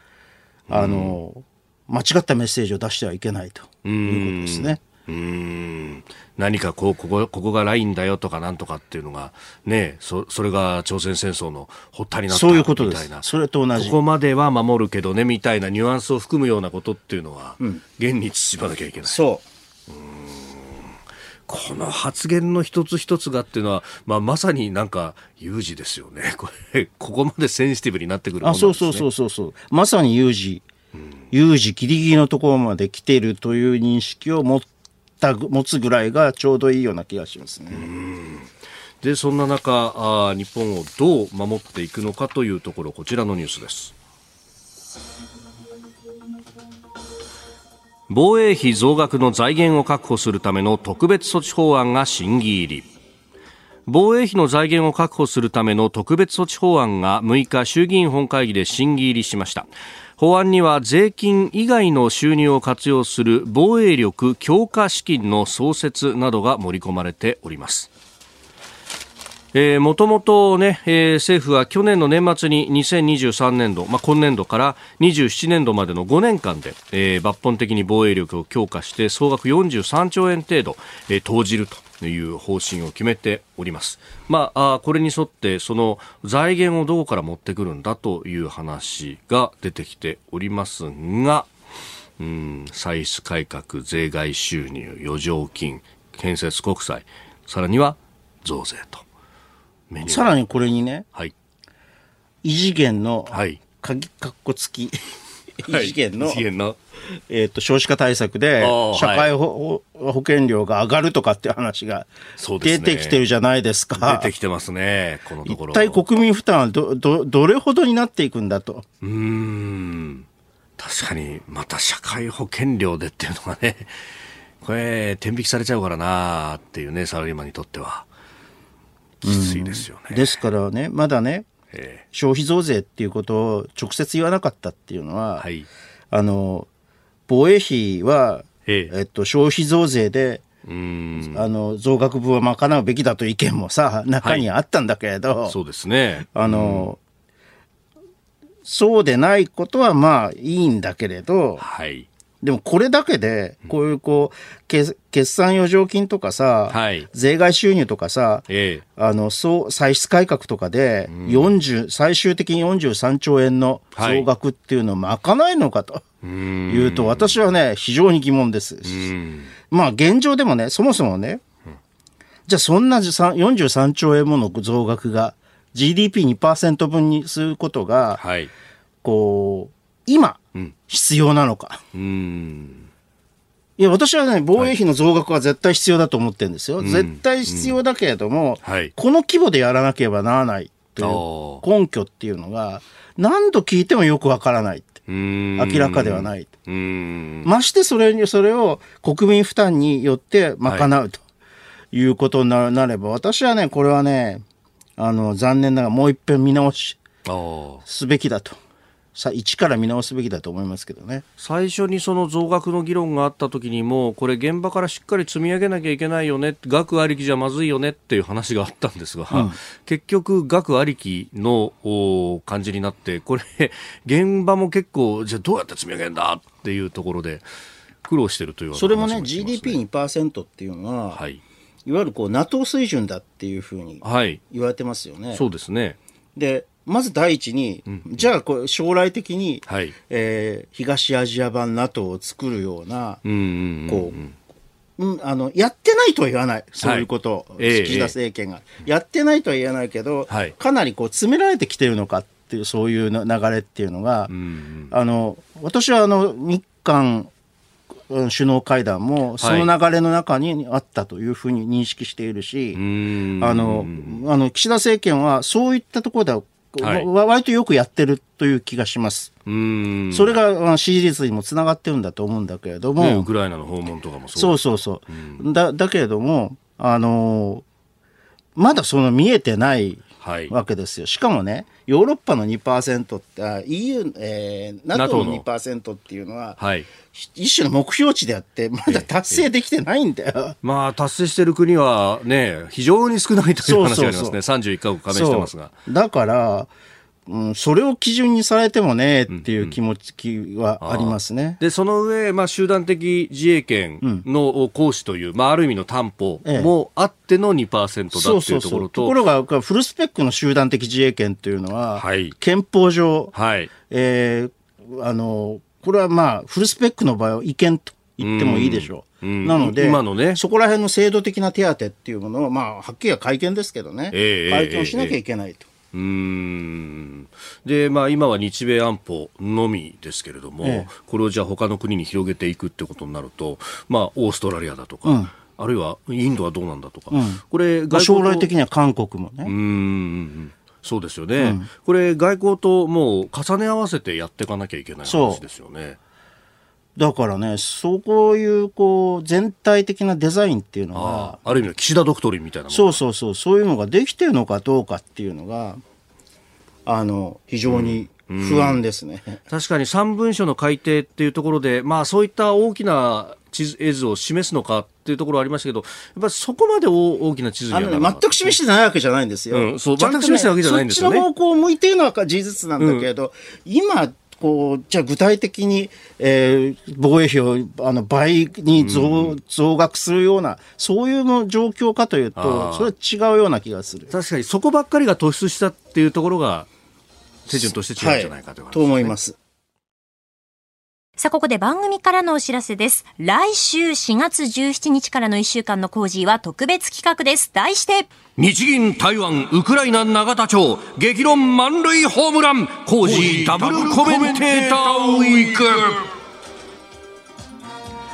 あの、間違ったメッセージを出してはいけないということですね。うん。何かこうここここがラインだよとかなんとかっていうのがねそそれが朝鮮戦争の発端になったそういうことです。それと同じ。ここまでは守るけどねみたいなニュアンスを含むようなことっていうのは、うん、現に慎まなきゃいけない。そう。この発言の一つ一つがっていうのは、まあ、まさになんか有事ですよね。これここまでセンシティブになってくる、ね、あそうそうそうそうそう。まさに有事有事ギリギリのところまで来ているという認識を持った持つぐらいがちょうどいいような気がしますね。でそんな中あ日本をどう守っていくのかというところこちらのニュースです。防衛費増額の財源を確保するための特別措置法案が審議入り。防衛費の財源を確保するための特別措置法案が6日衆議院本会議で審議入りしました。法案には税金以外の収入を活用する防衛力強化資金の創設などが盛り込まれております。もともとね、えー、政府は去年の年末に2023年度、まあ、今年度から27年度までの5年間で、えー、抜本的に防衛力を強化して総額43兆円程度、えー、投じるという方針を決めております。まあ、あこれに沿ってその財源をどこから持ってくるんだという話が出てきておりますが、うん、歳出改革、税外収入、余剰金、建設国債、さらには増税と。さらにこれにね、はい、異次元の鍵かっこ付き、異次元の、はい、の。えーと、少子化対策で社会保,、保険料が上がるとかっていう話が出てきてるじゃないですか。出てきてますね、このところ。一体国民負担はどどどれほどになっていくんだと。うん。確かに、また社会保険料でっていうのがね、ここれ、天引きされちゃうからなっていうね、サラリーマンにとっては。きついですよね。ですからね、まだね、えー、消費増税っていうことを直接言わなかったっていうのは、はい、あの、防衛費は、えー、えっと、消費増税で、うん。あの増額分は賄うべきだという意見もさ中にあったんだけれど、はい、そうですね。あの、そうでないことはまあいいんだけれど、はい、でもこれだけで、こういうこう、決算余剰金とかさ、はい、税外収入とかさ、ええ、あの、そう、歳出改革とかで、40、うん、最終的に43兆円の総額っていうのを賄えるのかというと、私はね、非常に疑問です。まあ現状でもね、そもそもね、じゃあそんな43兆円もの増額が GDP2% 分にすることが、はい、こう、今、必要なのか。うん、いや、私はね、防衛費の増額は絶対必要だと思ってるんですよ。はい、絶対必要だけれども、うんはい、この規模でやらなければならないという根拠っていうのが、何度聞いてもよくわからない。明らかではない。ましてそれに、それを国民負担によって賄うということになれば、私はね、これはね、あの、残念ながらもう一遍見直しすべきだと。さ一から見直すべきだと思いますけどね。最初にその増額の議論があった時にもこれ現場からしっかり積み上げなきゃいけないよね。額ありきじゃまずいよねっていう話があったんですが、うん、結局額ありきの感じになってこれ現場も結構じゃあどうやって積み上げるんだっていうところで苦労してるという、ね、それもね GDP2% っていうのは、はい、いわゆるこう NATO 水準だっていうふうに言われてますよね。はい、そうですね。でまず第一に、うん、じゃあこう将来的に、はい、えー、東アジア版 NATO を作るような、うんうんうんうん、こう、うん、あの、やってないとは言わない。そういうこと、はい、岸田政権が、えー、やってないとは言わないけど、はい、かなりこう詰められてきてるのかっていう、そういう流れっていうのが、うんうん、あの、私はあの、日韓首脳会談もその流れの中にあったというふうに認識しているし、はい、あの、あの、岸田政権はそういったところでははい、割とよくやってるという気がします。うん。それが支持率にもつながってるんだと思うんだけれども、ね、ウクライナの訪問とかもそう。そうそうそう。だだけれども、あのまだその見えてないわけですよ。しかもね、ヨーロッパの2%って、EU、えー、NATO の2%っていうのは、はい、一種の目標値であって、まだ達成できてないんだよ。ええ、まあ、達成している国はね、非常に少ないという話がありますね。そうそうそう31カ国加盟してますが。だから、うん、それを基準にされてもねっていう気持ちはありますね。うんうん、で、その上、まあ、集団的自衛権の行使という、うん、まあ、ある意味の担保もあっての2%だっていうところと。ところが、フルスペックの集団的自衛権というのは、はい、憲法上、はい、えー、あの、これはまあ、フルスペックの場合は違憲と言ってもいいでしょう。うん、なので、今のね、そこら辺の制度的な手当っていうものは、まあ、はっきりは会見ですけどね、えー、会見をしなきゃいけないと。うん。で、まあ、今は日米安保のみですけれども、ええ、これをじゃあ他の国に広げていくってことになると、まあ、オーストラリアだとか、うん、あるいはインドはどうなんだとか、うん、これ将来的には韓国もね。うんそうですよね、うん、これ、外交ともう重ね合わせてやっていかなきゃいけない話ですよね。だからね、そういうこう全体的なデザインっていうのが、ある意味の岸田ドクトリンみたいなそうそうそう、そういうのができてるのかどうかっていうのが、あの非常に不安ですね、うん、確かに3文書の改定っていうところで、まあ、そういった大きな地図絵図を示すのかっていうところありましたけど、やっぱりそこまで大きな地図には、ね、全く示してないわけじゃないんですよ。うん、そう、全く示してるわけじゃないんですよね。そっちの方向を向いているのは事実なんだけれど、うん、今、こう、じゃあ具体的に、えー、防衛費をあの倍に増うん、増額するような、そういうの状況かというと、それは違うような気がする。確かにそこばっかりが突出したっていうところが、手順として違うんじゃないかという、ねはい、と思います。さあ、ここで番組からのお知らせです。来週4月17日からの1週間の工事は特別企画です。題して、日銀台湾ウクライナ永田町激論満塁ホームラン工事ダブルコメンテーターウィーク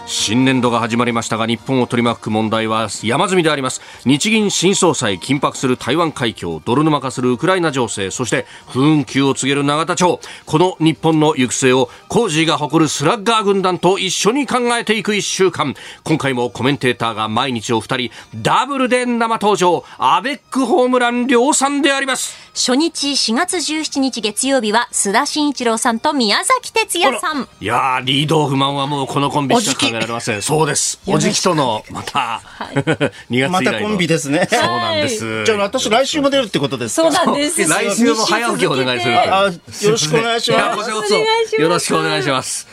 新年度が始まりましたが日本を取り巻く問題は山積みであります。日銀新総裁緊迫する台湾海峡泥沼化するウクライナ情勢そして不運休を告げる永田町。この日本の行く末をコージーが誇るスラッガー軍団と一緒に考えていく1週間。今回もコメンテーターが毎日お二人ダブルで生登場。アベックホームラン量産であります。初日4月17日月曜日は須田慎一郎さんと宮崎哲也さん。いやリードオフマンはもうこのコンビしか考えられません。そうです。おじきとのまた、はい、2月以来またコンビですね。そうなんです、じゃあ私来週も出るってことですそうなんです。来週も早起きお願いするあよろしくお願いします。よろしくお願いします。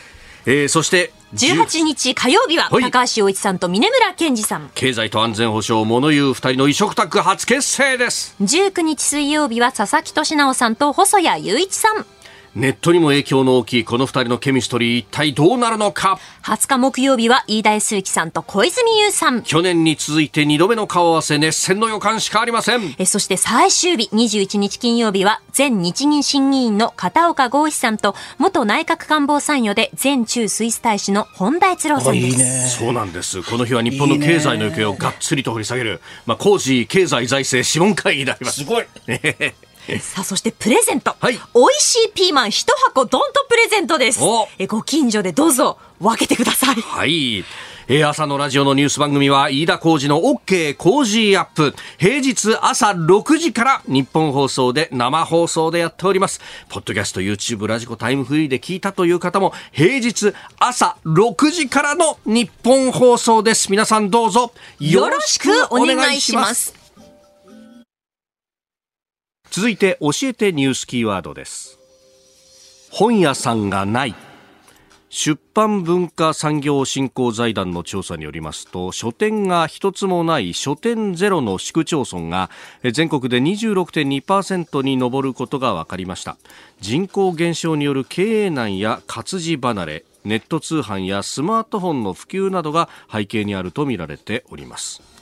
えー、そして18日火曜日は高橋洋一さんと峰村健二さん。経済と安全保障物言う二人の異色タッグ初結成です。19日水曜日は佐々木俊直さんと細谷雄一さんネットにも影響の大きいこの二人のケミストリー一体どうなるのか？20日木曜日は飯田康之さんと小泉優さん。去年に続いて2度目の顔合わせ熱戦の予感しかありません。えそして最終日21日金曜日は前日銀審議員の片岡剛志さんと元内閣官房参与で前中スイス大使の本田一郎さんです。いい、ね、そうなんです。この日は日本の経済の行方をがっつりと掘り下げるまあ、工事経済財政諮問会議であります。すごい [laughs] [laughs] さあそしてプレゼント、はい、美味しいピーマン一箱ドンとプレゼントです。えご近所でどうぞ分けてください。はい。えー、朝のラジオのニュース番組は飯田浩二の OK 工事アップ。平日朝6時から日本放送で生放送でやっております。ポッドキャスト YouTube ラジコタイムフリーで聞いたという方も平日朝6時からの日本放送です。皆さんどうぞ。よろしくお願いします続いて教えてニュースキーワードです。本屋さんがない。出版文化産業振興財団の調査によりますと書店が一つもない書店ゼロの市区町村が全国で26.2%に上ることが分かりました。人口減少による経営難や活字離れネット通販やスマートフォンの普及などが背景にあるとみられております。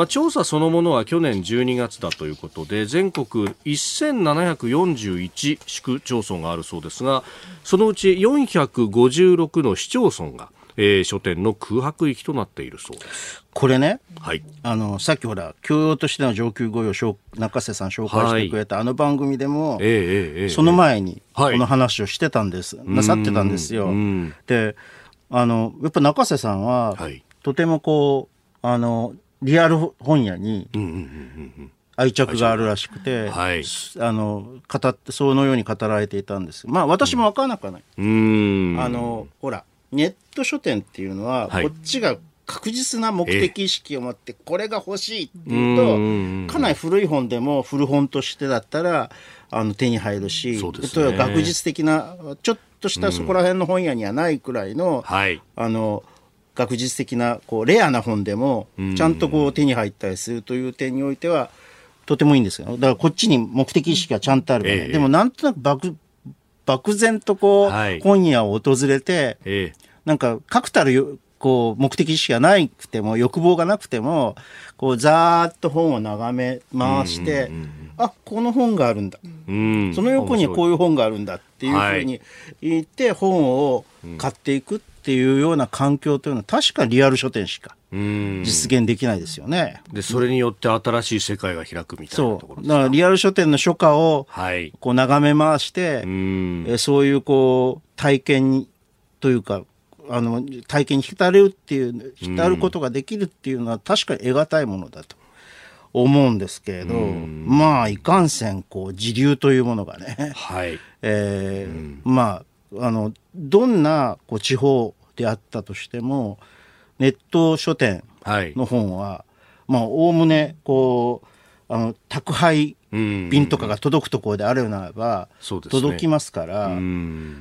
まあ、調査そのものは去年12月だということで全国1741市区町村があるそうですがそのうち456の市町村がえー、書店の空白域となっているそうです。これね、はい、あのさっきほら教養としての上級語彙を中瀬さん紹介してくれた、はい、あの番組でも、えーえー、その前にこの話をしてたんです、はい、なさってたんですよ。であのやっぱ中瀬さんは、はい、とてもこうあのリアル本屋に愛着があるらしくて、はい、あの語ってそのように語られていたんです。まあ私も分からなくはない、うん、あのほらネット書店っていうのは、はい、こっちが確実な目的意識を持ってこれが欲しいっていうとかなり古い本でも古本としてだったらあの手に入るし、ね、例えば学術的なちょっとしたそこら辺の本屋にはないくらいの、はい、あの学術的なこうレアな本でもちゃんとこう手に入ったりするという点においてはとてもいいんですよ。だからこっちに目的意識がちゃんとあるから、えー、でもなんとなく漠漠然とこう、はい、本屋を訪れて、えー、なんか確たるこう目的意識がなくても欲望がなくてもこうざーっと本を眺め回して、うんうんうん、あこの本があるんだ、うん、その横にこういう本があるんだっていうふうに言って本を買っていくっていうような環境というのは確かリアル書店しか実現できないですよね。でそれによって新しい世界が開くみたいなところだからリアル書店の書家をこう眺め回して、はい、えそういうこう体験というかあの体験に浸れるっていう浸ることができるっていうのは確かに得難いものだと。思うんですけれど、まあいかんせんこう時流というものがね、はい。[laughs] えー、まああのどんなこう地方であったとしてもネット書店の本は、はい、まあおおむねこうあの宅配便とかが届くところであるならば、届きますから、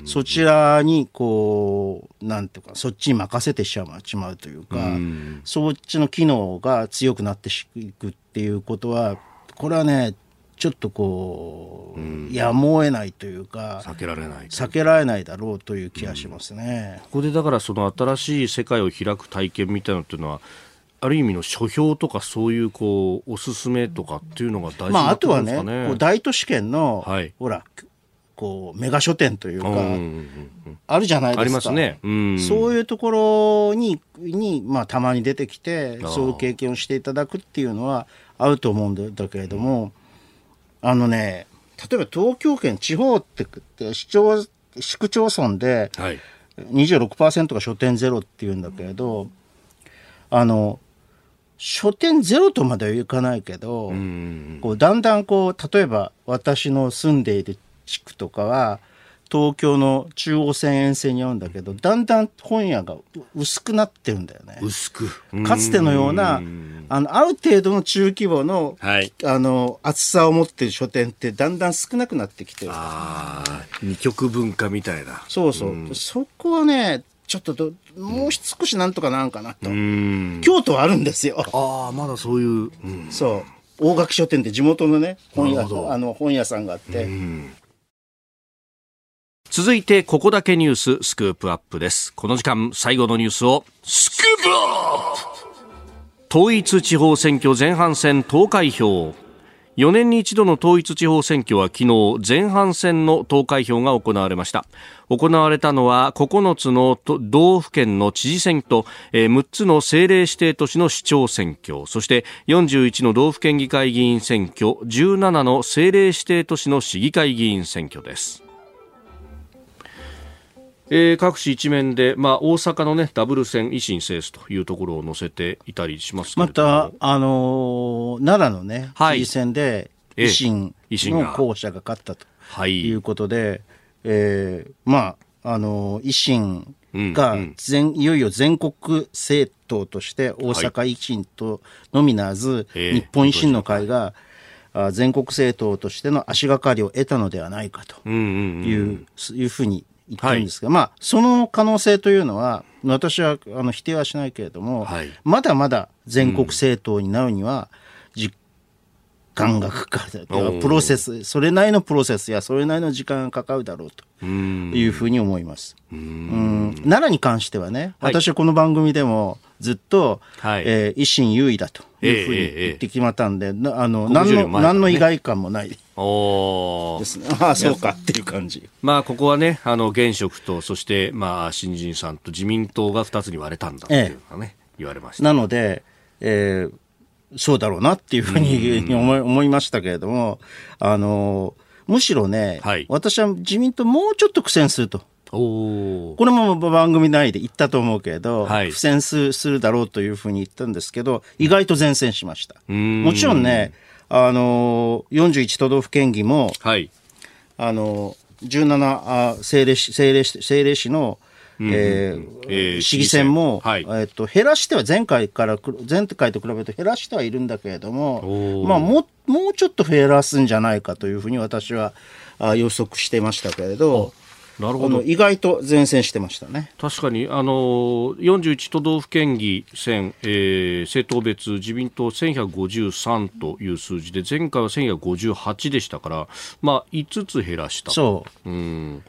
そちらにこうなんていうかそっちに任せてしまうというか、そっちの機能が強くなっていくっていうことはこれはねちょっとこう、うん、やむを得ないというか避けられない避けられないだろうという気がしますね、うん、ここでだからその新しい世界を開く体験みたいなのっていうのはある意味の書評とかそういうこうおすすめとかっていうのが大事な、ね、まあ、あとはねこう大都市圏の、はい、ほらこうメガ書店というか、あるじゃないですか。ありますね。そういうところにに、まあ、たまに出てきてそういう経験をしていただくっていうのは合うと思うんだけれども、あのね例えば東京圏地方って市町市区町村で26%が書店ゼロっていうんだけれど、あの書店ゼロとまではいかないけど、こうだんだんこう例えば私の住んでいる地区とかは東京の中央線沿線にあるんだけどだんだん本屋が薄くなってるんだよね。薄くかつてのようなあのある程度の中規模の,、はい、あの厚さを持ってる書店ってだんだん少なくなってきてる。あ二極文化みたいな。そうそう。そこはねちょっとどもう少しなんとかなんかなと。京都はあるんですよ。ああ、まだそういう。うん、そう。大垣書店って地元のね、本屋、あの本屋さんがあって。続いて、ここだけニューススクープアップです。この時間、最後のニュースを、スクープアップ統一地方選挙前半戦投開票。4年に一度の統一地方選挙は昨日前半戦の投開票が行われました行われたのは9つの道府県の知事選と6つの政令指定都市の市長選挙そして41の道府県議会議員選挙17の政令指定都市の市議会議員選挙ですえー、各紙一面で、まあ、大阪の、ね、ダブル選維新制すというところを載せていたりしますまた、あのー、奈良のね、はい、知事選で維新の候補者が勝ったとい。うことで、えー、まあ、あのー、維新が全、うんうん、いよいよ全国政党として大阪維新とのみならず、はい、日本維新の会が、全国政党としての足がかりを得たのではないかという,、いうふうに言ってるんですが、はい、まあ、その可能性というのは、私はあの否定はしないけれども、はい、まだまだ全国政党になるには、時間がかかる、プロセス、それなりのプロセスや、それなりの時間がかかるだろうと。いうふうに思います。うん。奈良に関してはね、私はこの番組でも、ずっと、はい、えー、維新優位だというふうに言って決まったんで、あの何の、ね、何の意外感もないですね。あ [laughs] あ、そうかっていう感じ。まあ、ここはね、あの現職と、そして、まあ、新人さんと自民党が2つに割れたんだっていうのがね、えー、言われました。なので、えー、そうだろうなっていうふうに [laughs] 思い思いましたけれども、あの、むしろね、はい、私は自民党もうちょっと苦戦すると。これも番組内で言ったと思うけれど、はい、苦戦するだろうというふうに言ったんですけど、意外と前線しました。もちろんね、あの、41都道府県議も、はい、あの、17あ政令市、政令市、政令市の、えー、市議選も、はい、えっと、減らしては前回から、前回と比べると減らしてはいるんだけれども、まあ、もう、もうちょっと減らすんじゃないかというふうに私はあ予測してましたけれど、なるほど。意外と前線してましたね。確かにあの41都道府県議選、えー、政党別自民党1153という数字で前回は1158でしたから、まあ、5つ減らした。そう、うん。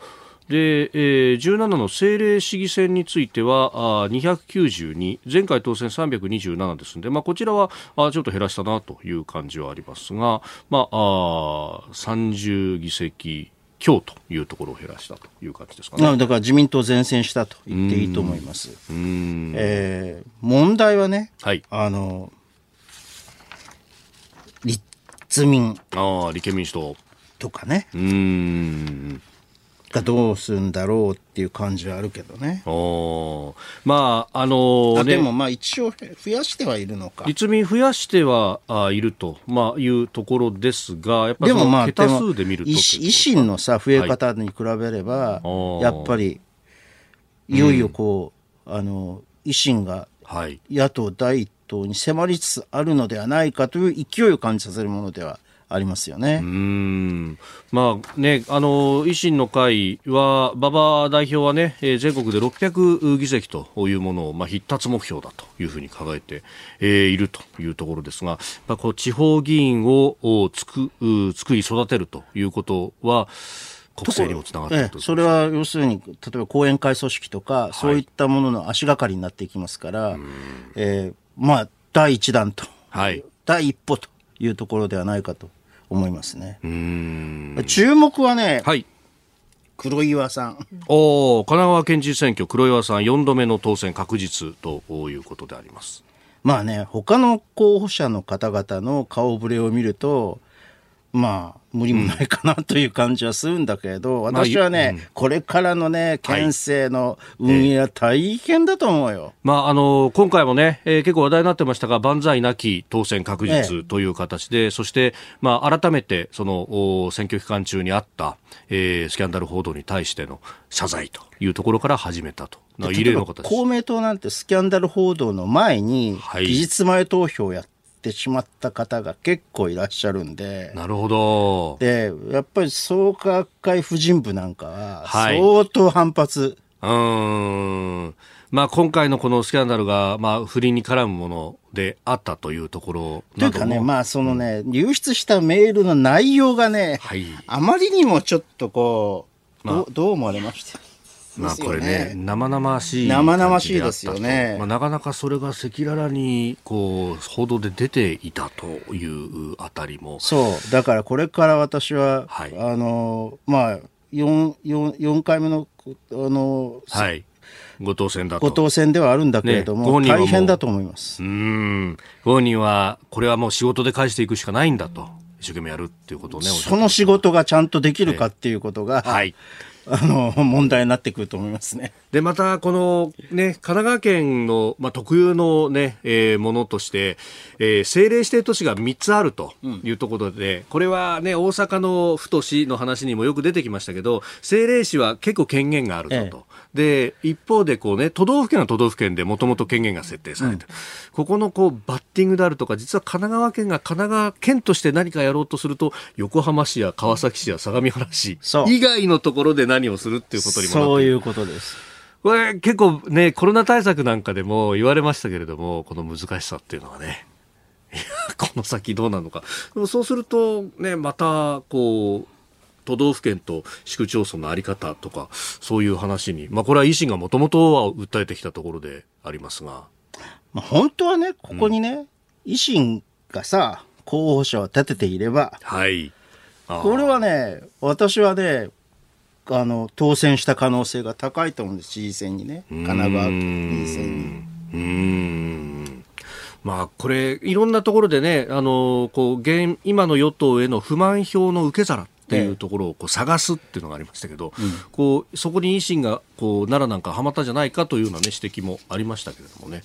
で、えー、17の政令市議選についてはあ292前回当選327ですので、まあ、こちらはあちょっと減らしたなという感じはありますが、まあ、あ30議席今日というところを減らしたという感じですかね。だから自民党善戦したと言っていいと思います。えー、問題はね、はい、あの立民ああ立憲民主党とかね。うんがどうするんだろうっていう感じはあるけどね。まああのー、ね、でもまあ一応増やしてはいるのか。立民増やしてはあいると、まあ、いうところですが、やっぱりまあ桁数で見ると維新のさ増え方に比べれば、はい、やっぱりいよいよこう、うん、あの維新が野党第一党に迫りつつあるのではないかという勢いを感じさせるものではありますよね。うん。まあね、あの維新の会は馬場代表はね、えー、全国で600議席というものをまあ必達目標だというふうに考えて、えー、いるというところですが、まあ、こう地方議員をつく作り育てるということは。国政にもつながってええ、それは要するに例えば後援会組織とか、はい、そういったものの足がかりになっていきますから、えー、まあ第一弾と、はい、第一歩というところではないかと思いますね。注目はね、はい、黒岩さん。お神奈川県知事選挙、黒岩さん4度目の当選確実ということであります。まあね、他の候補者の方々の顔ぶれを見ると、まあ、無理もないかなという感じはするんだけど、私はね、まあうん、これからのね、県政の運営は大変だと思うよ。はい、まあ、あの、今回もね、えー、結構話題になってましたが、万歳なき当選確実という形で、ええ、そして、まあ、改めて、その、選挙期間中にあった、えー、スキャンダル報道に対しての謝罪というところから始めたと。異例の形。公明党なんてスキャンダル報道の前に、期日前投票やってしまった方が結構いらっしゃるんで。なるほど。で、やっぱり創価学会婦人部なんかは、相当反発。はい、うん。まあ今回のこのスキャンダルが、まあ不倫に絡むものであったというところというかね、まあそのね、うん、流出したメールの内容がね、はい、あまりにもちょっとこう、まあ、どどう思われました？まあこれね生々しい生々しいですよね、まあ、なかなかそれが赤裸々にこう報道で出ていたというあたりもそうだからこれから私は、はい、あのまあ 4, 4, 4回目のあの、はい、ご当選だと。ご当選ではあるんだけれども、ね、大変だと思います。うん。ご本人は、これはもう仕事で返していくしかないんだと。一生懸命やるっていうことをね。その仕事がちゃんとできるかっていうことが、はい。あの問題になってくると思いますね。でまたこのね神奈川県のまあ特有のね、えー、ものとして、えー、政令指定都市が3つあるというところで、うん、これはね大阪の府都市の話にもよく出てきましたけど政令市は結構権限があるぞと。ええ。で一方でこう、ね、都道府県は都道府県でもともと権限が設定されて、うん、ここのこうバッティングであるとか実は神奈川県が神奈川県として何かやろうとすると横浜市や川崎市や相模原市以外のところで何をするっていうことにもなってそういうことです。これ結構ねコロナ対策なんかでも言われましたけれどもこの難しさっていうのはねこの先どうなるのかでもそうするとねまたこう都道府県と市区町村の在り方とか、そういう話に、まあ、これは維新がもともとは訴えてきたところでありますが。まあ、本当はね、ここにね、うん、維新がさ、候補者を立てていれば、はい。これはね、私はね、あの、当選した可能性が高いと思うんです、知事選にね。神奈川県知事選に。うん。まあ、これ、いろんなところでね、あの、こう、現、今の与党への不満票の受け皿っていうところをこう探すっていうのがありましたけど、うん、こうそこに維新がこう奈良なんかはまったんじゃないかというような、ね、指摘もありましたけれどもね。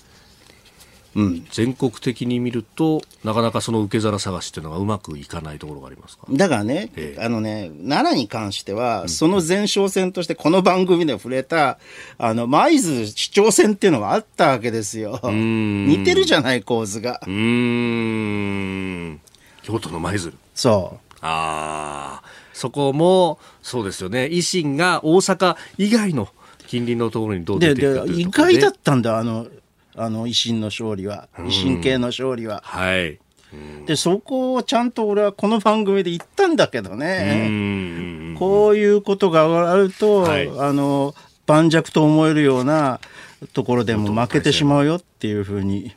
うん、全国的に見るとなかなかその受け皿探しっていうのがうまくいかないところがありますか？だからね、ええ、あのね奈良に関しては、うん、その前哨戦としてこの番組で触れたあの舞鶴市長選っていうのがあったわけですよ。似てるじゃない構図が。うん。京都の舞鶴。そう。ああそこもそうですよね。維新が大阪以外の近隣のところにどう出ていくかという意外だったんだあのあの維新の勝利は、維新系の勝利は。はい。でそこをちゃんと俺はこの番組で言ったんだけどねこういうことがあると、はい、あの盤石と思えるようなところでも負けてしまうよっていうふうに。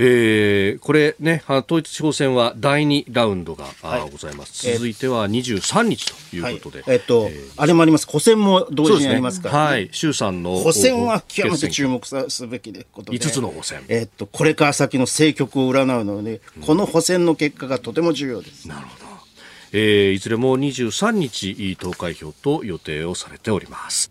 うんえー、これね、統一地方選は第2ラウンドが、はい、ございます。続いては23日ということで。はい、えっと、えー、あれもあります。補選も同時にありますから、ね、はい。衆参の。補選は極めて注目すべきでことで。5つの補選。えっと、これから先の政局を占うので、うん、この補選の結果がとても重要です。なるほど。えー、いずれも23日投開票と予定をされております。